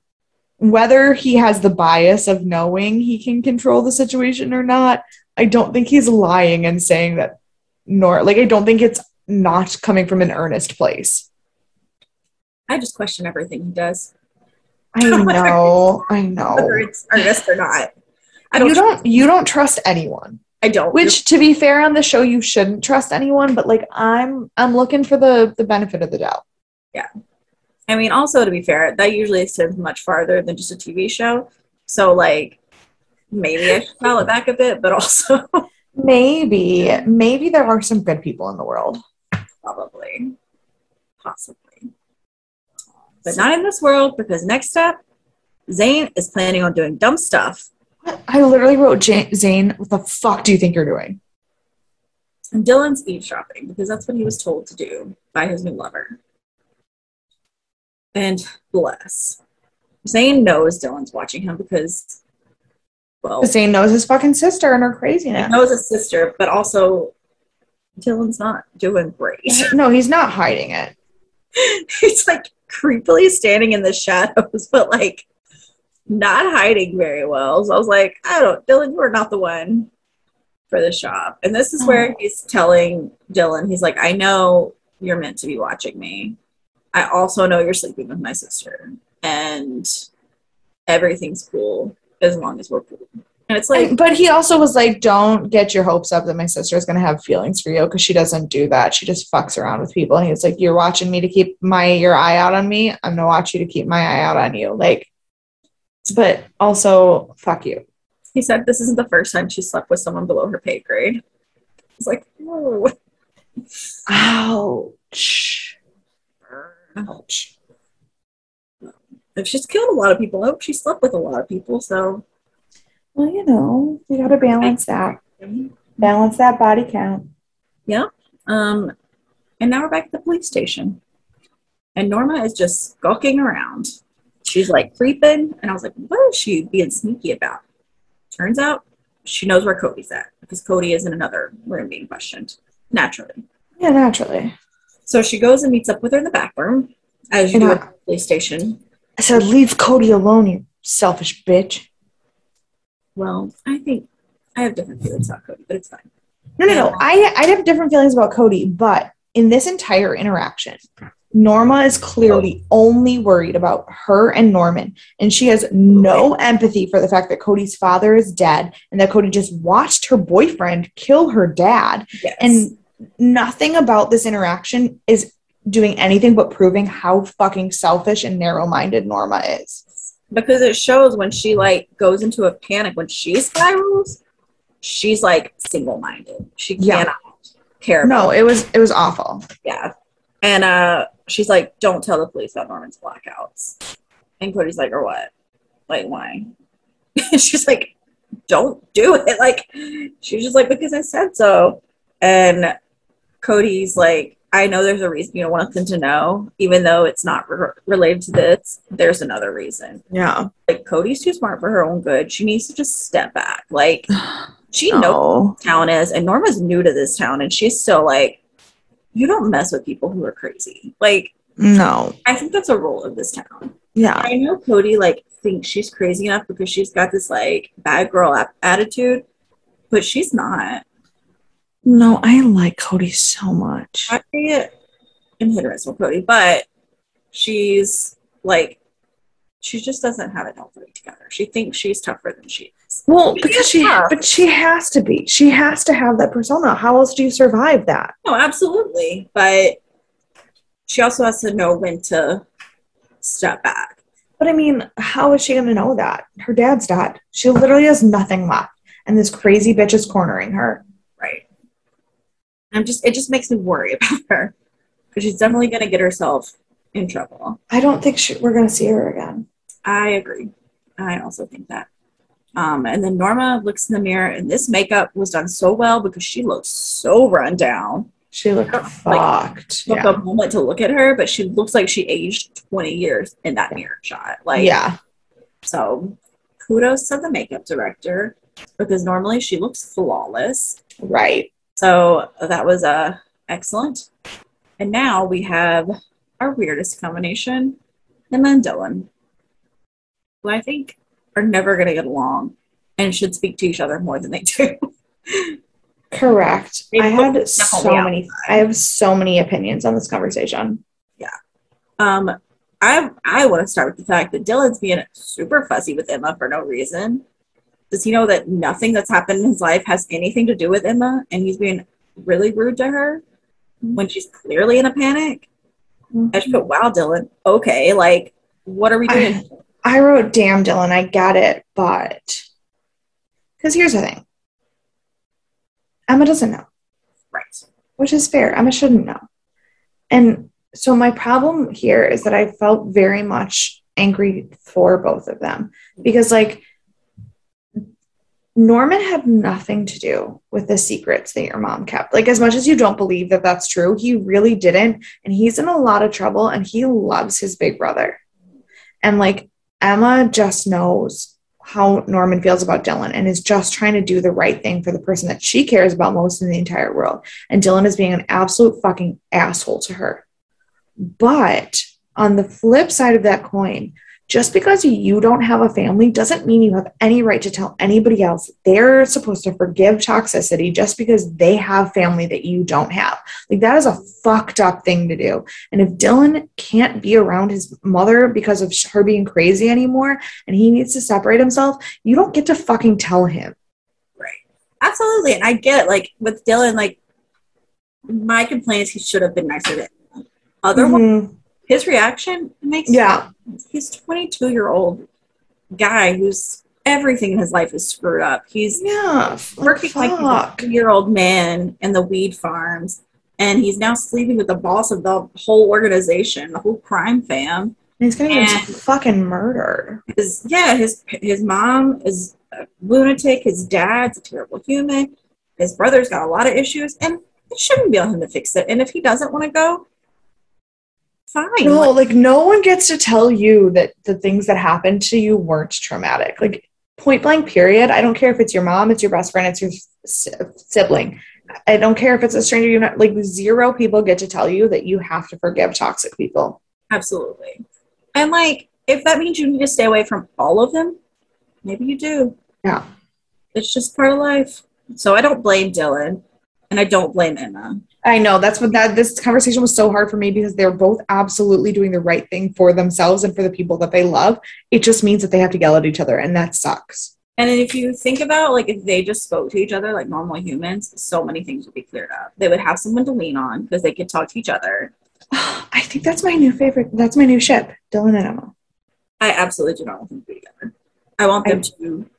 whether he has the bias of knowing he can control the situation or not, I don't think he's lying and saying that nor like I don't think it's not coming from an earnest place. I just question everything he does, I know, I whether know. it's earnest or not. I don't. You don't you don't trust anyone. I don't. Which, to be fair, on the show, you shouldn't trust anyone. But like, I'm I'm looking for the the benefit of the doubt. I mean, also to be fair, that usually extends much farther than just a TV show. So like, maybe I should dial it back a bit, but also Maybe, maybe there are some good people in the world. probably, possibly, but not in this world because next up, Zane is planning on doing dumb stuff. I literally wrote Zane. What the fuck do you think you're doing? And Dylan's eavesdropping because that's what he was told to do by his new lover. And bless. Zane knows Dylan's watching him because, well, Zane knows his fucking sister and her he craziness. knows his sister, but also Dylan's not doing great. No, he's not hiding it. He's like creepily standing in the shadows, but like not hiding very well. So I was like, I don't, Dylan, you are not the one for the shop. And this is where Oh. he's telling Dylan, he's like, I know you're meant to be watching me. I also know you're sleeping with my sister, and everything's cool as long as we're cool. And it's like, And- but he also was like, "Don't get your hopes up that my sister is going to have feelings for you because she doesn't do that. She just fucks around with people." And he was like, "You're watching me to keep my your eye out on me. I'm gonna watch you to keep my eye out on you." Like, but also, fuck you. he said, this isn't the first time she slept with someone below her pay grade. It's like, whoa. Ouch. Ouch. If she's killed a lot of people, I hope she slept with a lot of people. So, Well, you know, you got to balance that. Balance that body count. Yeah. Um, and now we're back at the police station, and Norma is just skulking around. She's like creeping, and I was like, what is she being sneaky about? Turns out she knows where Cody's at because Cody is in another room being questioned naturally. Yeah, naturally. So she goes and meets up with her in the back room, as you And do I- at the police station. I said, "Leave Cody alone, you selfish bitch." Well, I think I have different feelings about Cody, but it's fine. No, no, no. Um, I I have different feelings about Cody, but in this entire interaction, Norma is clearly only worried about her and Norman, and she has no empathy for the fact that Cody's father is dead and that Cody just watched her boyfriend kill her dad. Yes. And nothing about this interaction is doing anything but proving how fucking selfish and narrow-minded Norma is. because it shows when she like goes into a panic when she spirals, she's like single-minded. She Yeah. cannot care. No, it was it was awful. Yeah. And uh she's like, don't tell the police about Norman's blackouts. And Cody's like, or what? Like, why? she's like, don't do it. Like, she's just like, because I said so. And Cody's like, I know there's a reason you don't want them to know, even though it's not re- related to this. There's another reason. Yeah. Like, Cody's too smart for her own good. She needs to just step back. Like, she knows No. town is, and Norma's new to this town, and she's still like, you don't mess with people who are crazy. Like, No. I think that's a rule of this town. Yeah. I know Cody like thinks she's crazy enough because she's got this like bad girl ap- attitude, but she's not. No, I like Cody so much. I am hit or miss with Cody, but she's like, she just doesn't have it all put together. She thinks she's tougher than she is. Well, She because she, tough. but she has to be. She has to have that persona. How else do you survive that? No, absolutely, but she also has to know when to step back. But I mean, how is she going to know that? Her dad's died. She literally has nothing left, and this crazy bitch is cornering her. I'm just it just makes me worry about her because she's definitely going to get herself in trouble. I don't think she, we're going to see her again. I agree. I also think that. Um, and then Norma looks in the mirror, and this makeup was done so well because she looks so run down. She looked Like, fucked. Took Yeah. a moment to look at her, but she looks like she aged 20 years in that mirror shot. Like, yeah. so kudos to the makeup director because normally she looks flawless. Right. So that was uh, excellent. And now we have our weirdest combination, Emma and Dylan, who I think are never going to get along and should speak to each other more than they do. Correct. They I had so many. I have so many opinions on this conversation. Yeah. Um, I I want to start with the fact that Dylan's being super fussy with Emma for no reason. Does he know that nothing that's happened in his life has anything to do with Emma and he's being really rude to her when she's clearly in a panic? I just put, wow, Dylan, okay, like, what are we doing? I, I wrote, damn, Dylan, I got it, but because here's the thing Emma doesn't know, right. which is fair. Emma shouldn't know. And so my problem here is that I felt very much angry for both of them because, like, Norman had nothing to do with the secrets that your mom kept. Like, as much as you don't believe that that's true, he really didn't. And he's in a lot of trouble and he loves his big brother. And like, Emma just knows how Norman feels about Dylan and is just trying to do the right thing for the person that she cares about most in the entire world. And Dylan is being an absolute fucking asshole to her. But on the flip side of that coin, just because you don't have a family doesn't mean you have any right to tell anybody else they're supposed to forgive toxicity just because they have family that you don't have. Like that is a fucked up thing to do. And if Dylan can't be around his mother because of her being crazy anymore and he needs to separate himself, you don't get to fucking tell him. Right. Absolutely. And I get it. Like with Dylan, like my complaint is he should have been nicer to him. Otherwise, Mhm. His reaction makes Yeah. he's 22 year old guy who's everything in his life is screwed up. He's Yeah. working like a year old man in the weed farms, and he's now sleeping with the boss of the whole organization, the whole crime fam. He's gonna get fucking murdered. His yeah, his his mom is a lunatic. His dad's a terrible human. His brother's got a lot of issues, and it shouldn't be on him to fix it. And if he doesn't want to go, fine. No, like no one gets to tell you that the things that happened to you weren't traumatic. Like point blank, period. I don't care if it's your mom, it's your best friend, it's your sibling. I don't care if it's a stranger. You're not like zero people get to tell you that you have to forgive toxic people. Absolutely. And like, if that means you need to stay away from all of them, maybe you do. Yeah. It's just part of life. So I don't blame Dylan and I don't blame Emma. I know that's what that this conversation was so hard for me because they're both absolutely doing the right thing for themselves and for the people that they love. It just means that they have to yell at each other, and that sucks. And if you think about like if they just spoke to each other like normal humans, so many things would be cleared up. They would have someone to lean on because they could talk to each other. I think that's my new favorite. That's my new ship, Dylan and Emma. I absolutely do not want them to be together. I want them I- to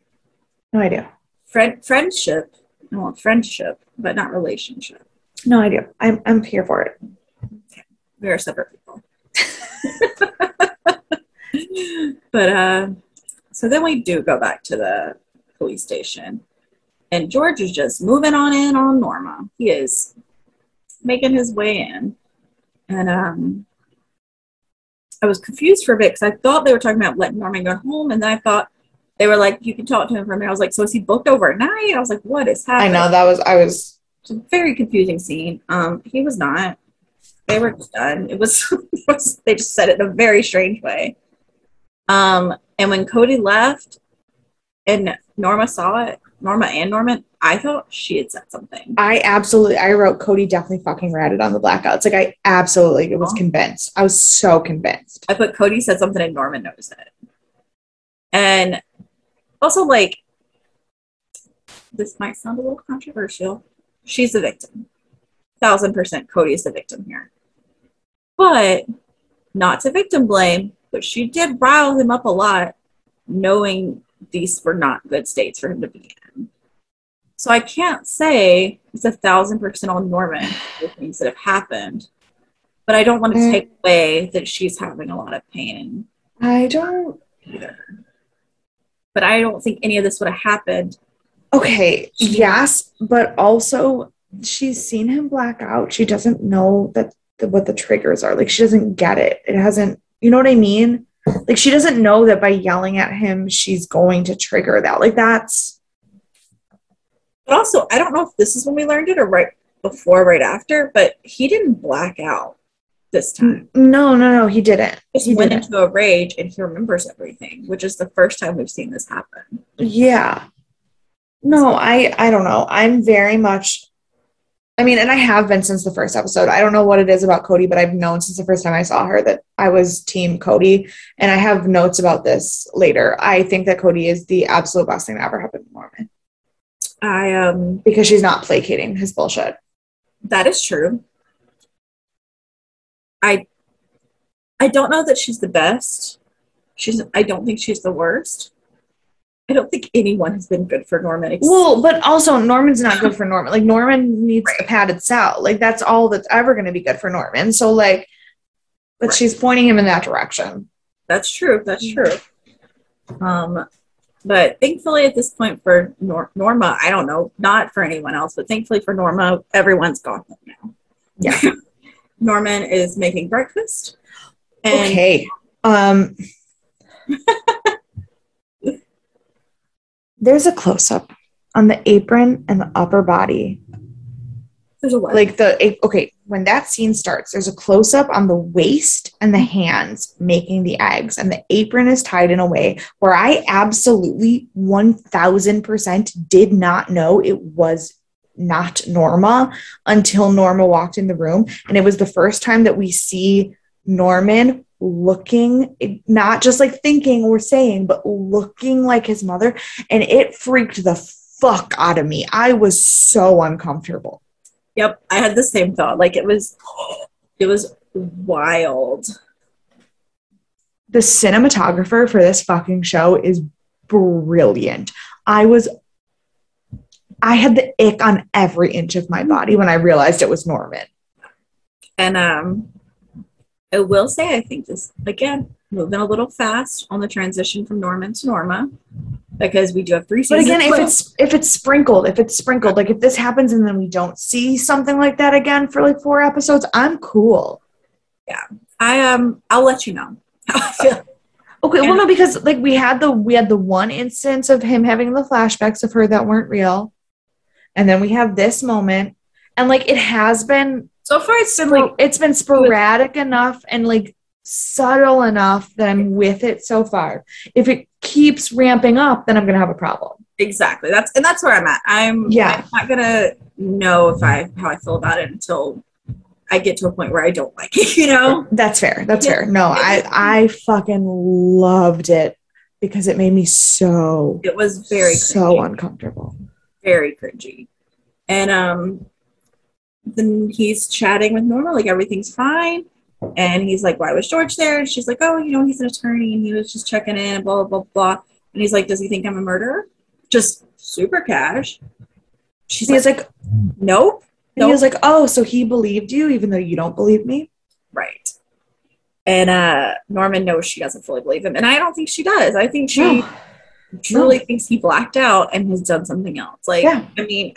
No idea. friend friendship. I want friendship, but not relationship. No idea. I'm I'm here for it. we are separate people. but uh, so then we do go back to the police station, and George is just moving on in on Norma. He is making his way in, and um, I was confused for a bit because I thought they were talking about letting Norman go home, and then I thought they were like, "You can talk to him for a minute." I was like, "So is he booked overnight?" I was like, "What is happening?" I know that was I was It's a very confusing scene. Um, he was not. They were just done. It was, They just said it in a very strange way. Um, and when Cody left, and Norma saw it, Norma and Norman, I thought she had said something. I absolutely I wrote Cody definitely fucking ratted on the blackouts. Like I absolutely was Oh. convinced. I was so convinced. I put Cody said something, and Norman knows it. And also, like, this might sound a little controversial. She's the victim. Thousand percent, Cody is the victim here. But not to victim blame, but she did rile him up a lot, knowing these were not good states for him to be in. So I can't say it's a thousand percent on Norman for things that have happened, but I don't want to Mm. take away that she's having a lot of pain I don't either. But I don't think any of this would have happened. Okay, yes, but also she's seen him black out. She doesn't know that the, what the triggers are. Like she doesn't get it. It hasn't. You know what I mean? Like she doesn't know that by yelling at him, she's going to trigger that. Like that's But also, I don't know if this is when we learned it or right before, right after, but he didn't black out this time. no, no, no. He didn't. He He went didn't. into a rage and he remembers everything, which is the first time we've seen this happen. Yeah. No, I I don't know. I'm very much I mean, and I have been since the first episode. I don't know what it is about Cody, but I've known since the first time I saw her that I was team Cody. And I have notes about this later. I think that Cody is the absolute best thing that ever happened to Norman I um because she's not placating his bullshit. that is true. I I don't know that she's the best. She's I don't think she's the worst. I don't think anyone has been good for Norman. ex- Well, but also Norman's not good for Norman. Like Norman needs a Right. padded cell. Like that's all that's ever going to be good for Norman. So like, but Right. she's pointing him in that direction. That's true. That's true. Um, but thankfully, at this point for Nor- Norma, I don't know, not for anyone else, but thankfully for Norma, everyone's gone now. Yeah. Norman is making breakfast, and okay. Um. there's a close up on the apron and the upper body there's a what? like the okay when that scene starts there's a close up on the waist and the hands making the eggs and the apron is tied in a way where i absolutely 1000% did not know it was not norma until norma walked in the room and it was the first time that we see norman looking not just like thinking or saying but looking like his mother and it freaked the fuck out of me i was so uncomfortable Yep, I had the same thought. Like it was, it was wild. the cinematographer for this fucking show is brilliant. I was I had the ick on every inch of my body when I realized it was Norman. And um, I will say, I think this again moving a little fast on the transition from Norman to Norma because we do have three But again, if it's if it's sprinkled, if it's sprinkled, like if this happens and then we don't see something like that again for like four episodes, I'm cool. Yeah, I um, I'll let you know how I feel. Okay, well no, because like we had the we had the one instance of him having the flashbacks of her that weren't real. And then we have this moment. And like it has been So far, it's been like it's been sporadic enough and like subtle enough that I'm with it so far. If it keeps ramping up, then I'm gonna have a problem. exactly that's and that's where I'm at. I'm Yeah. I'm not gonna know if I how I feel about it until I get to a point where I don't like it. You know. That's fair. That's Yeah. fair. No, I I fucking loved it because it made me so It was very so cringy. uncomfortable. very cringy. And um then he's chatting with Norma, like everything's fine. And he's like, Why was George there? And she's like, Oh, you know, he's an attorney and he was just checking in, blah, blah, blah, blah. And he's like, Does he think I'm a murderer? Just super cash. She's He's like, like, Nope. and he was like, oh, so he believed you even though you don't believe me. Right. And uh Norman knows she doesn't fully believe him. And I don't think she does. I think she No. truly thinks he blacked out and has done something else. Like, Yeah. I mean,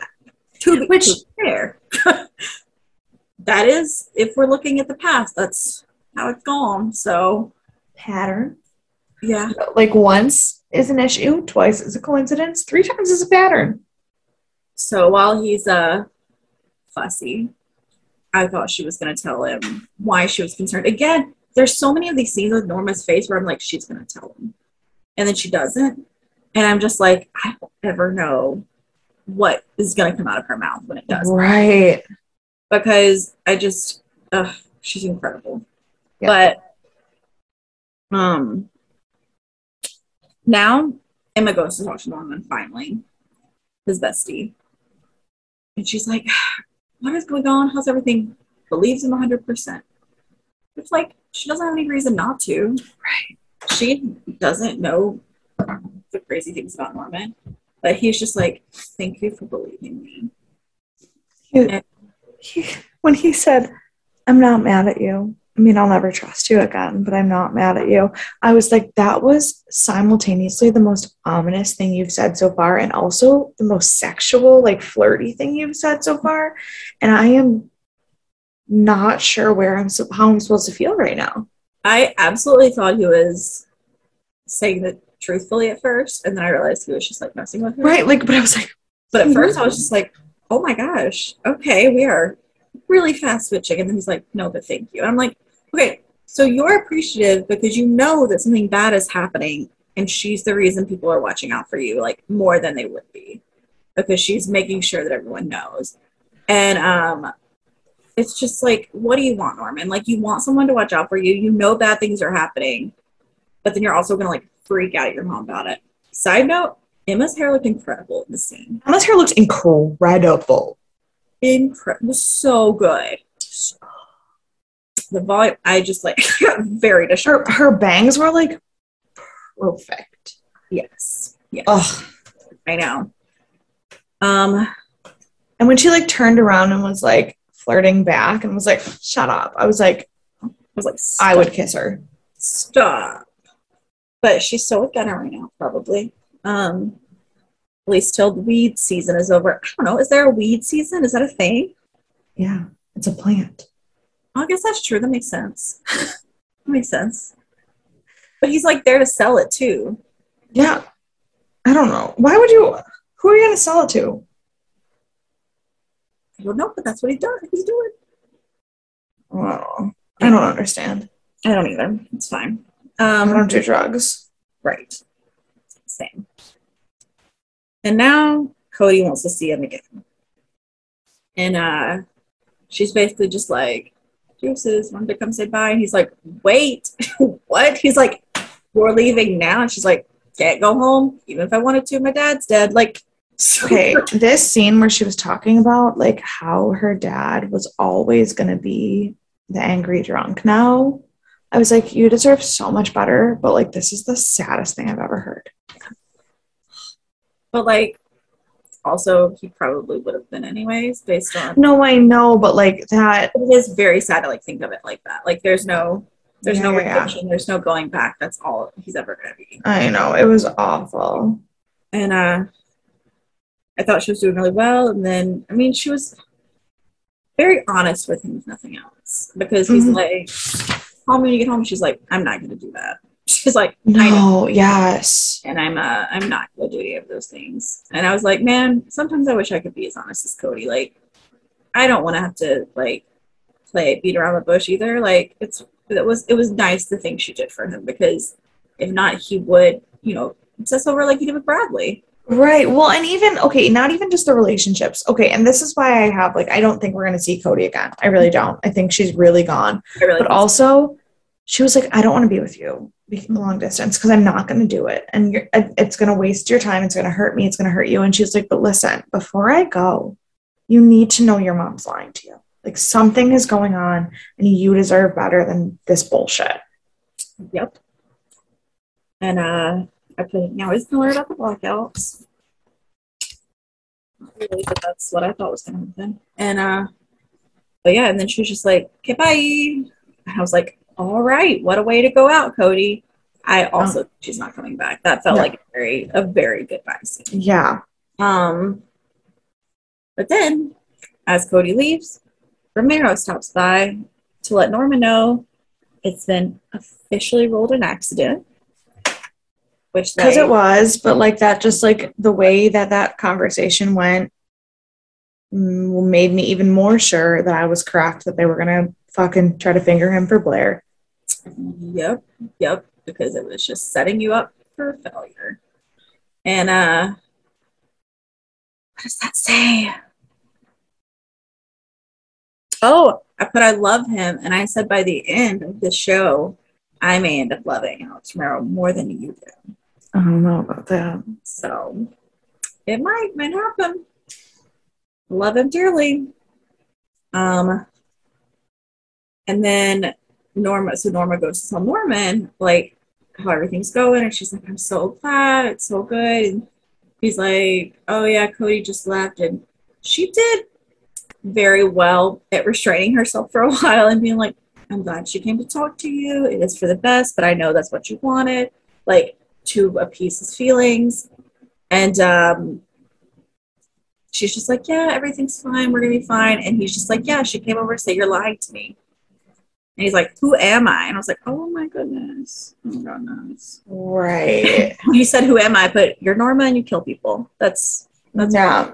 to Which- to be fair, that is, if we're looking at the past, that's how it's gone. So, Pattern. yeah, Like once is an issue, twice is a coincidence, three times is a pattern. so while he's uh, fussy, I thought she was going to tell him why she was concerned. Again, there's so many of these scenes with Norma's face where I'm like, she's going to tell him. And then she doesn't. And I'm just like, I don't ever know what is going to come out of her mouth when it does. Right. because I just, ugh, she's incredible. Yeah. But um, now Emma goes to talk to Norman finally, his bestie, and she's like, "What is going on? How's everything?" Believes him hundred percent. It's like she doesn't have any reason not to. Right. She doesn't know the crazy things about Norman, but he's just like, "Thank you for believing me." He, he, when he said, I'm not mad at you. I mean, I'll never trust you again, but I'm not mad at you. I was like, that was simultaneously the most ominous thing you've said so far, and also the most sexual, like flirty thing you've said so far. And I am not sure where I'm so, how I'm supposed to feel right now. I absolutely thought he was saying it truthfully at first, and then I realized he was just like messing with me. Right? Like, but I was like, But at first, I was just like, "Oh my gosh, okay, we are really fast switching." And then he's like, "No, but thank you." And I'm like, "Okay, so you're appreciative because you know that something bad is happening, and she's the reason people are watching out for you, like more than they would be, because she's making sure that everyone knows." And um, it's just like, what do you want, Norman? Like, you want someone to watch out for you. You know bad things are happening, but then you're also gonna like freak out at your mom about it. Side note: Emma's hair looked incredible in the scene. Emma's hair looked incredible. Incredible, was so good. The volume, I just like got very distracted. Her her bangs were like perfect. Yes, yes, Ugh. I know. Um, And when she like turned around and was like flirting back and was like, "Shut up," I was like, I was like, I would kiss her. stop. But she's still with Gunner right now, probably. Um, at least till the weed season is over. I don't know. Is there a weed season? Is that a thing? Yeah, it's a plant. I guess that's true. That makes sense. that makes sense. But he's like there to sell it too. Yeah, I don't know. Why would you? Who are you gonna sell it to? I don't know, but that's what he does. He's doing. Well. I don't understand. I don't either. It's fine. I Um, don't do drugs. right. Same. And now Cody wants to see him again. And uh she's basically just like, Deuces, wanted to come say bye. And he's like, Wait, what? He's like, We're leaving now. And she's like, Can't go home, even if I wanted to. My dad's dead. Like, Okay, this scene where she was talking about like how her dad was always gonna be the angry drunk now. I was like, you deserve so much better, but like this is the saddest thing I've ever heard. But like, also, he probably would have been anyways, based on. No, I know, but like that It is very sad to like think of it like that. Like, there's no, there's no Yeah, yeah, yeah. redemption. There's no going back. That's all he's ever gonna be. I know, it was awful. And uh, I thought she was doing really well. And then, I mean, she was very honest with him, if nothing else, because he's Mhm. like, "Call me when you get home." She's like, "I'm not gonna do that." She's like. No, yes. and I'm uh I'm not gonna do any of those things. And I was like, man, sometimes I wish I could be as honest as Cody. Like, I don't want to have to like play beat around the bush either. Like, it's it was it was nice the thing she did for him because if not, he would you know obsess over like he did with Bradley. Right. Well, and even okay, not even just the relationships. Okay, and this is why I have like I don't think we're gonna see Cody again. I really don't. I think she's really gone. I really But also, she was like, I don't want to be with you long distance because I'm not going to do it. And you're, it's going to waste your time. It's going to hurt me. It's going to hurt you. And she's like, But listen, before I go, you need to know your mom's lying to you. Like something is going on and you deserve better than this bullshit. Yep. And uh I put now he's gonna learn about the blackouts. Not Really, but that's what I thought was gonna happen. And uh but yeah, and then she was just like, Okay, bye. And I was like, All right, what a way to go out, Cody. I also think she's not coming back. That felt No. like a very a very goodbye scene. Yeah. Um but then as Cody leaves, Romero stops by to let Norma know it's been officially ruled an accident. Which Because they- it was, but like that, just like the way that that conversation went made me even more sure that I was correct that they were to fucking try to finger him for Blair. Yep, yep, because it was just setting you up for failure. And uh what does that say? Oh, I put I love him, and I said by the end of the show, I may end up loving Alex Romero more than you do. I don't know about that. So it might might happen. Love him dearly. Um and then Norma so Norma goes to tell Norman like how everything's going and she's like, I'm so glad, it's so good. And he's like, Oh yeah, Cody just left and she did very well at restraining herself for a while and being like, I'm glad she came to talk to you. It is for the best, but I know that's what you wanted. Like to appease his feelings. And um, she's just like, Yeah, everything's fine. We're going to be fine. And he's just like, Yeah, she came over to say you're lying to me. And he's like, Who am I? And I was like, Oh my goodness. Oh my goodness. Right. You said, Who am I? But you're Norma and you kill people. That's, that's yeah.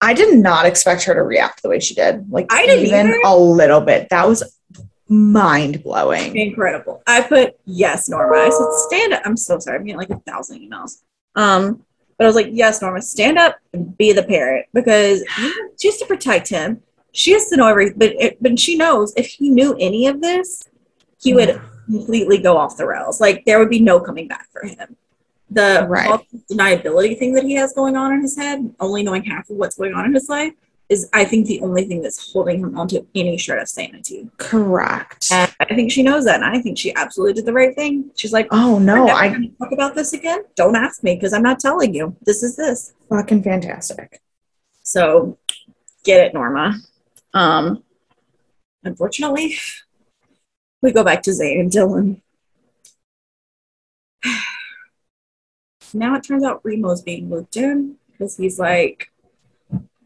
I did not expect her to react the way she did. Like I didn't even either. a little bit. That was mind blowing. incredible. I put, Yes, Norma. I said, Stand up. I'm so sorry. I'm getting like a thousand emails. Um, But I was like, yes, Norma, stand up and be the parent because she has to protect him. She has to know everything. But, it, but she knows if he knew any of this, he would completely go off the rails. Like there would be no coming back for him. The Right. deniability thing that he has going on in his head, only knowing half of what's going on in his life, is I think the only thing that's holding him onto any shred of sanity. Correct. And I think she knows that, and I think she absolutely did the right thing. She's like, oh no, I talk about this again. Don't ask me because I'm not telling you. This is this." fucking fantastic. So get it, Norma. Um, unfortunately, we go back to Zane and Dylan. Now it turns out Remo's being looped in because he's like,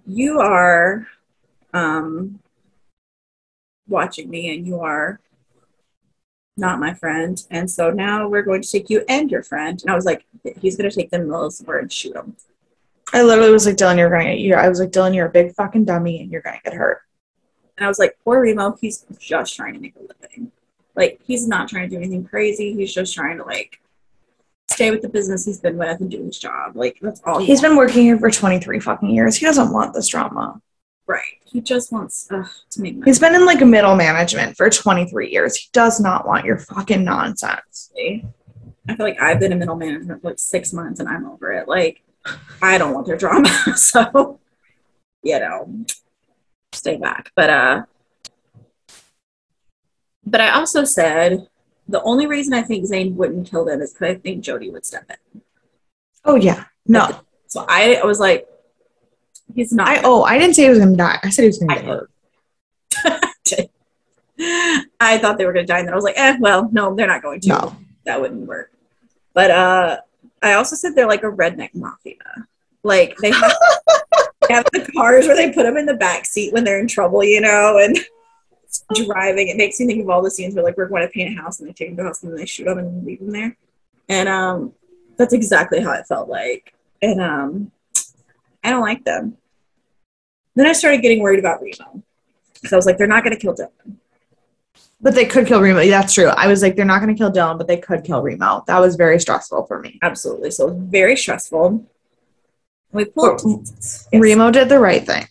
You are um, watching me and you are not my friend. And so now we're going to take you and your friend. And I was like, He's going to take them the middle of somewhere and shoot them. I literally was like, Dylan, you're gonna get you. I was like, Dylan, you're a big fucking dummy, and you're gonna get hurt. And I was like, poor Remo, he's just trying to make a living. Like, he's not trying to do anything crazy. He's just trying to, like, stay with the business he's been with and do his job. Like, that's all He's been working here for 23 fucking years. He doesn't want this drama. right. He just wants uh, to make money. He's been in like middle management for 23 years. He does not want your fucking nonsense. I feel like I've been in middle management for like six months and I'm over it. Like, I don't want their drama. so, you know, stay back. But, uh, but I also said the only reason I think Zane wouldn't kill them is because I think Jodi would step in. Oh yeah. No. So I, I was like, he's not. I oh, I didn't say he was gonna die. I said he was gonna I get hurt. I thought they were going to die, and then I was like, eh, well, no, they're not going to. No. That wouldn't work. But uh, I also said they're like a redneck mafia. Like they have, they have the cars where they put them in the back seat when they're in trouble, you know, and driving. It makes me think of all the scenes where like we're going to paint a house and they take them to a house and then they shoot them and leave them there. And um, that's exactly how it felt like. And um, I don't like them. Then I started getting worried about Remo. So I was like, they're not going to kill Dylan. But they could kill Remo. That's true. I was like, they're not gonna kill Dylan, but they could kill Remo. That was very stressful for me. Absolutely. So it was very stressful. We pulled. Yes. Remo did the right thing.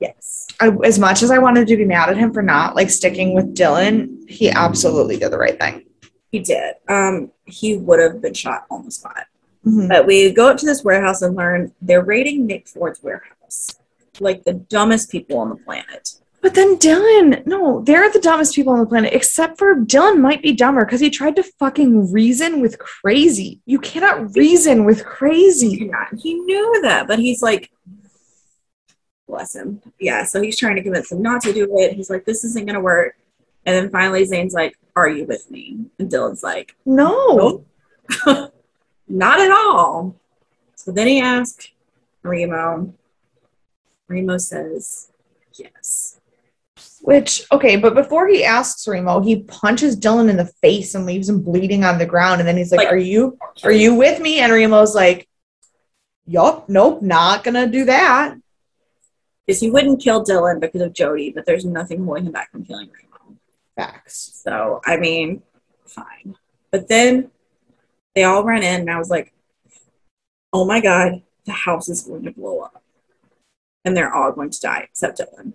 Yes. I, as much as I wanted to be mad at him for not like sticking with Dylan, he absolutely did the right thing. He did. Um, he would have been shot on the spot. Mhm. But we go up to this warehouse and learn they're raiding Nick Ford's warehouse. Like the dumbest people on the planet. But then Dylan, no, they're the dumbest people on the planet, except for Dylan might be dumber because he tried to fucking reason with crazy. You cannot reason with crazy. Yeah, he knew that, but he's like, bless him. Yeah, so he's trying to convince him not to do it. He's like, this isn't going to work. And then finally, Zane's like, are you with me? And Dylan's like, No. Nope. Not at all. So then he asks Remo. Remo says, yes. Which, okay, but before he asks Remo, he punches Dylan in the face and leaves him bleeding on the ground. And then he's like, Like- Are you are you with me? And Remo's like, Yup, nope, not gonna do that. Because he wouldn't kill Dylan because of Jodi, but there's nothing holding him back from killing Remo. Facts. So, I mean, fine. But then they all ran in, and I was like, oh my God, the house is going to blow up. And they're all going to die except Dylan.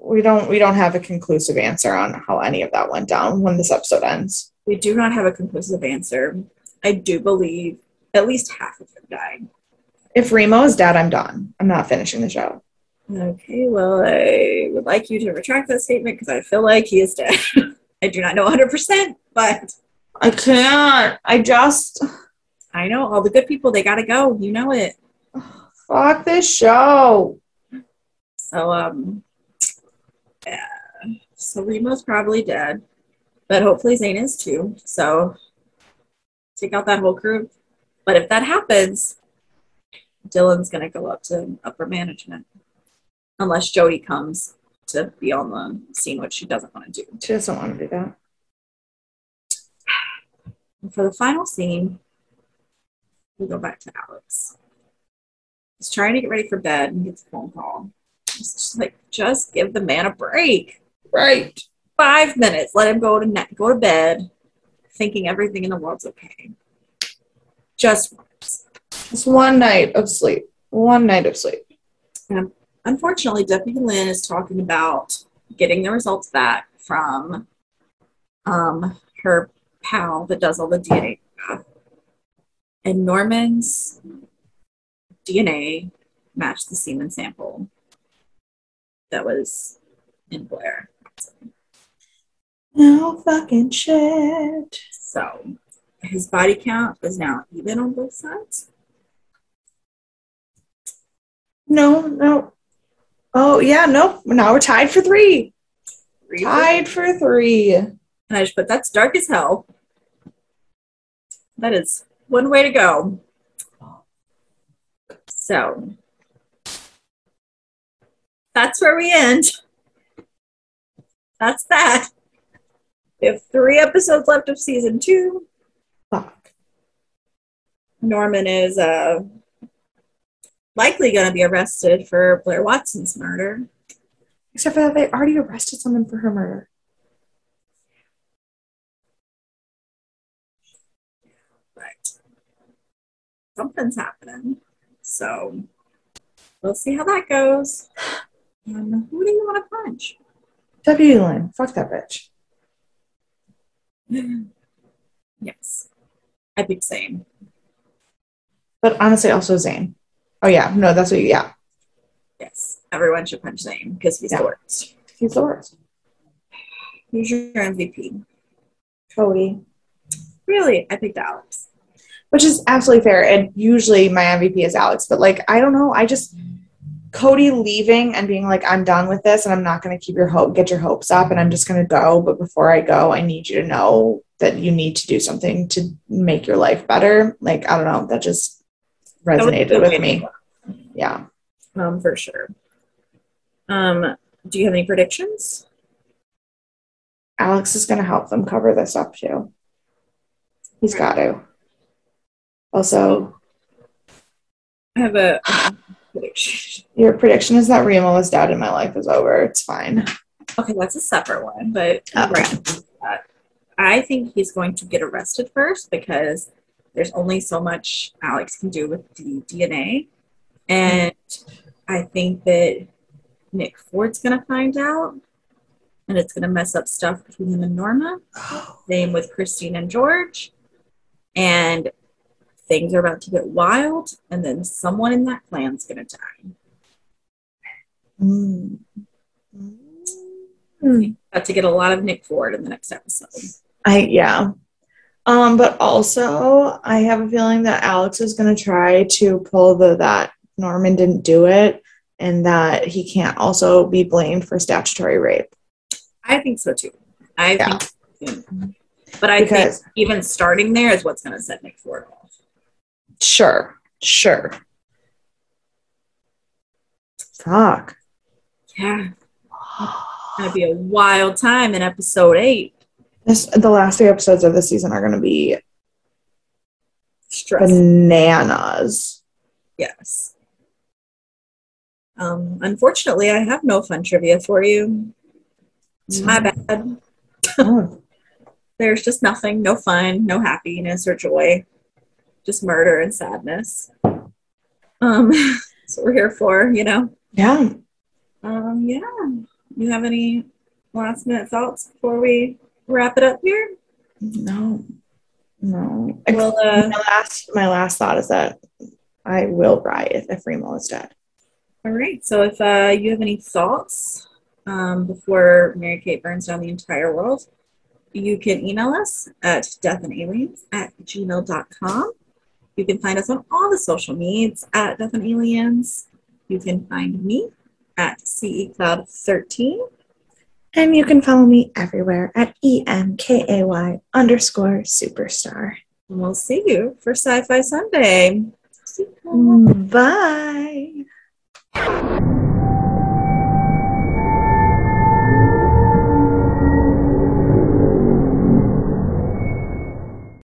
We don't we don't have a conclusive answer on how any of that went down when this episode ends. We do not have a conclusive answer. I do believe at least half of them died. If Remo is dead, I'm done. I'm not finishing the show. Okay, well, I would like you to retract that statement because I feel like he is dead. I do not know 100%, but I can't. I just I know all the good people, they got to go. You know it. fuck this show. So, um, yeah. So Remo's probably dead, but hopefully Zane is too. So take out that whole crew. But if that happens, Dylan's gonna go up to upper management, unless Jodi comes to be on the scene, which she doesn't want to do. She doesn't want to do that. And for the final scene, we go back to Alex. He's trying to get ready for bed and gets a phone call. It's just like, just give the man a break. Right. Five minutes. Let him go to ne- go to bed, thinking everything in the world's okay. Just Just one night of sleep. One night of sleep. unfortunately, Deputy Lynn is talking about getting the results back from um, her pal that does all the DNA stuff. And Norman's DNA matched the semen sample that was in Blair. No fucking shit. So his body count is now even on both sides. No, no. Oh yeah, no. Now we're tied for three. Tied for three. And I just put that's dark as hell. That is one way to go. So that's where we end. That's that. We have three episodes left of season two. Fuck. Norman is uh, likely going to be arrested for Blair Watson's murder. Except for that they already arrested someone for her murder. but something's happening. So we'll see how that goes. Um, who do you want to punch? Deputy Lynn. Fuck that bitch. yes, I think same. But honestly, also Zane. Oh yeah, no, that's what you yeah. Yes, everyone should punch Zane because he's Yeah. the worst. He's the worst. Who's your MVP? Cody. Really, I picked Alex. Which is absolutely fair. And usually my MVP is Alex, but like I don't know, I just Cody leaving and being like, I'm done with this and I'm not gonna keep your hope get your hopes up and I'm just gonna go. But before I go, I need you to know that you need to do something to make your life better. Like, I don't know, that just That was a resonated with me. Yeah. Um, for sure. Um, do you have any predictions? Alex is gonna help them cover this up too. He's got to. Also, I have a, a prediction. your prediction is that Remo is dead and my life is over. It's fine. Okay, that's a separate one, but Oh. right. Uh, I think he's going to get arrested first because there's only so much Alex can do with the DNA. And I think that Nick Ford's going to find out and it's going to mess up stuff between him and Norma. Same with Christine and George. And things are about to get wild, and then someone in that clan's going to die. Mm. About to get a lot of Nick Ford in the next episode. I yeah. Um, but also I have a feeling that Alex is gonna try to pull the that Norman didn't do it and that he can't also be blamed for statutory rape. I think so too. I Yeah. think, but I Because- think even starting there is what's going to set Nick Ford off. Sure, sure. Fuck. Yeah, going to be a wild time in episode eight. This the last three episodes of the season are gonna be Stress. bananas. yes. Um, unfortunately, I have no fun trivia for you. It's my bad. Oh, There's just nothing, no fun, no happiness or joy, just murder and sadness. Um, that's what we're here for, you know. yeah. Um, yeah. You have any last minute thoughts before we wrap it up here? No. No. Well, uh, my last my last thought is that I will riot if, if Remo is dead. all right. So if uh, you have any thoughts um, before Mary Kate burns down the entire world, you can email us at deathandaliens at gmail.com. You can find us on all the social medias at Death and Aliens. You can find me at CE Cloud 13. And you can follow me everywhere at EMKAY underscore superstar. We'll see you for Sci Fi Sunday. Mm, bye.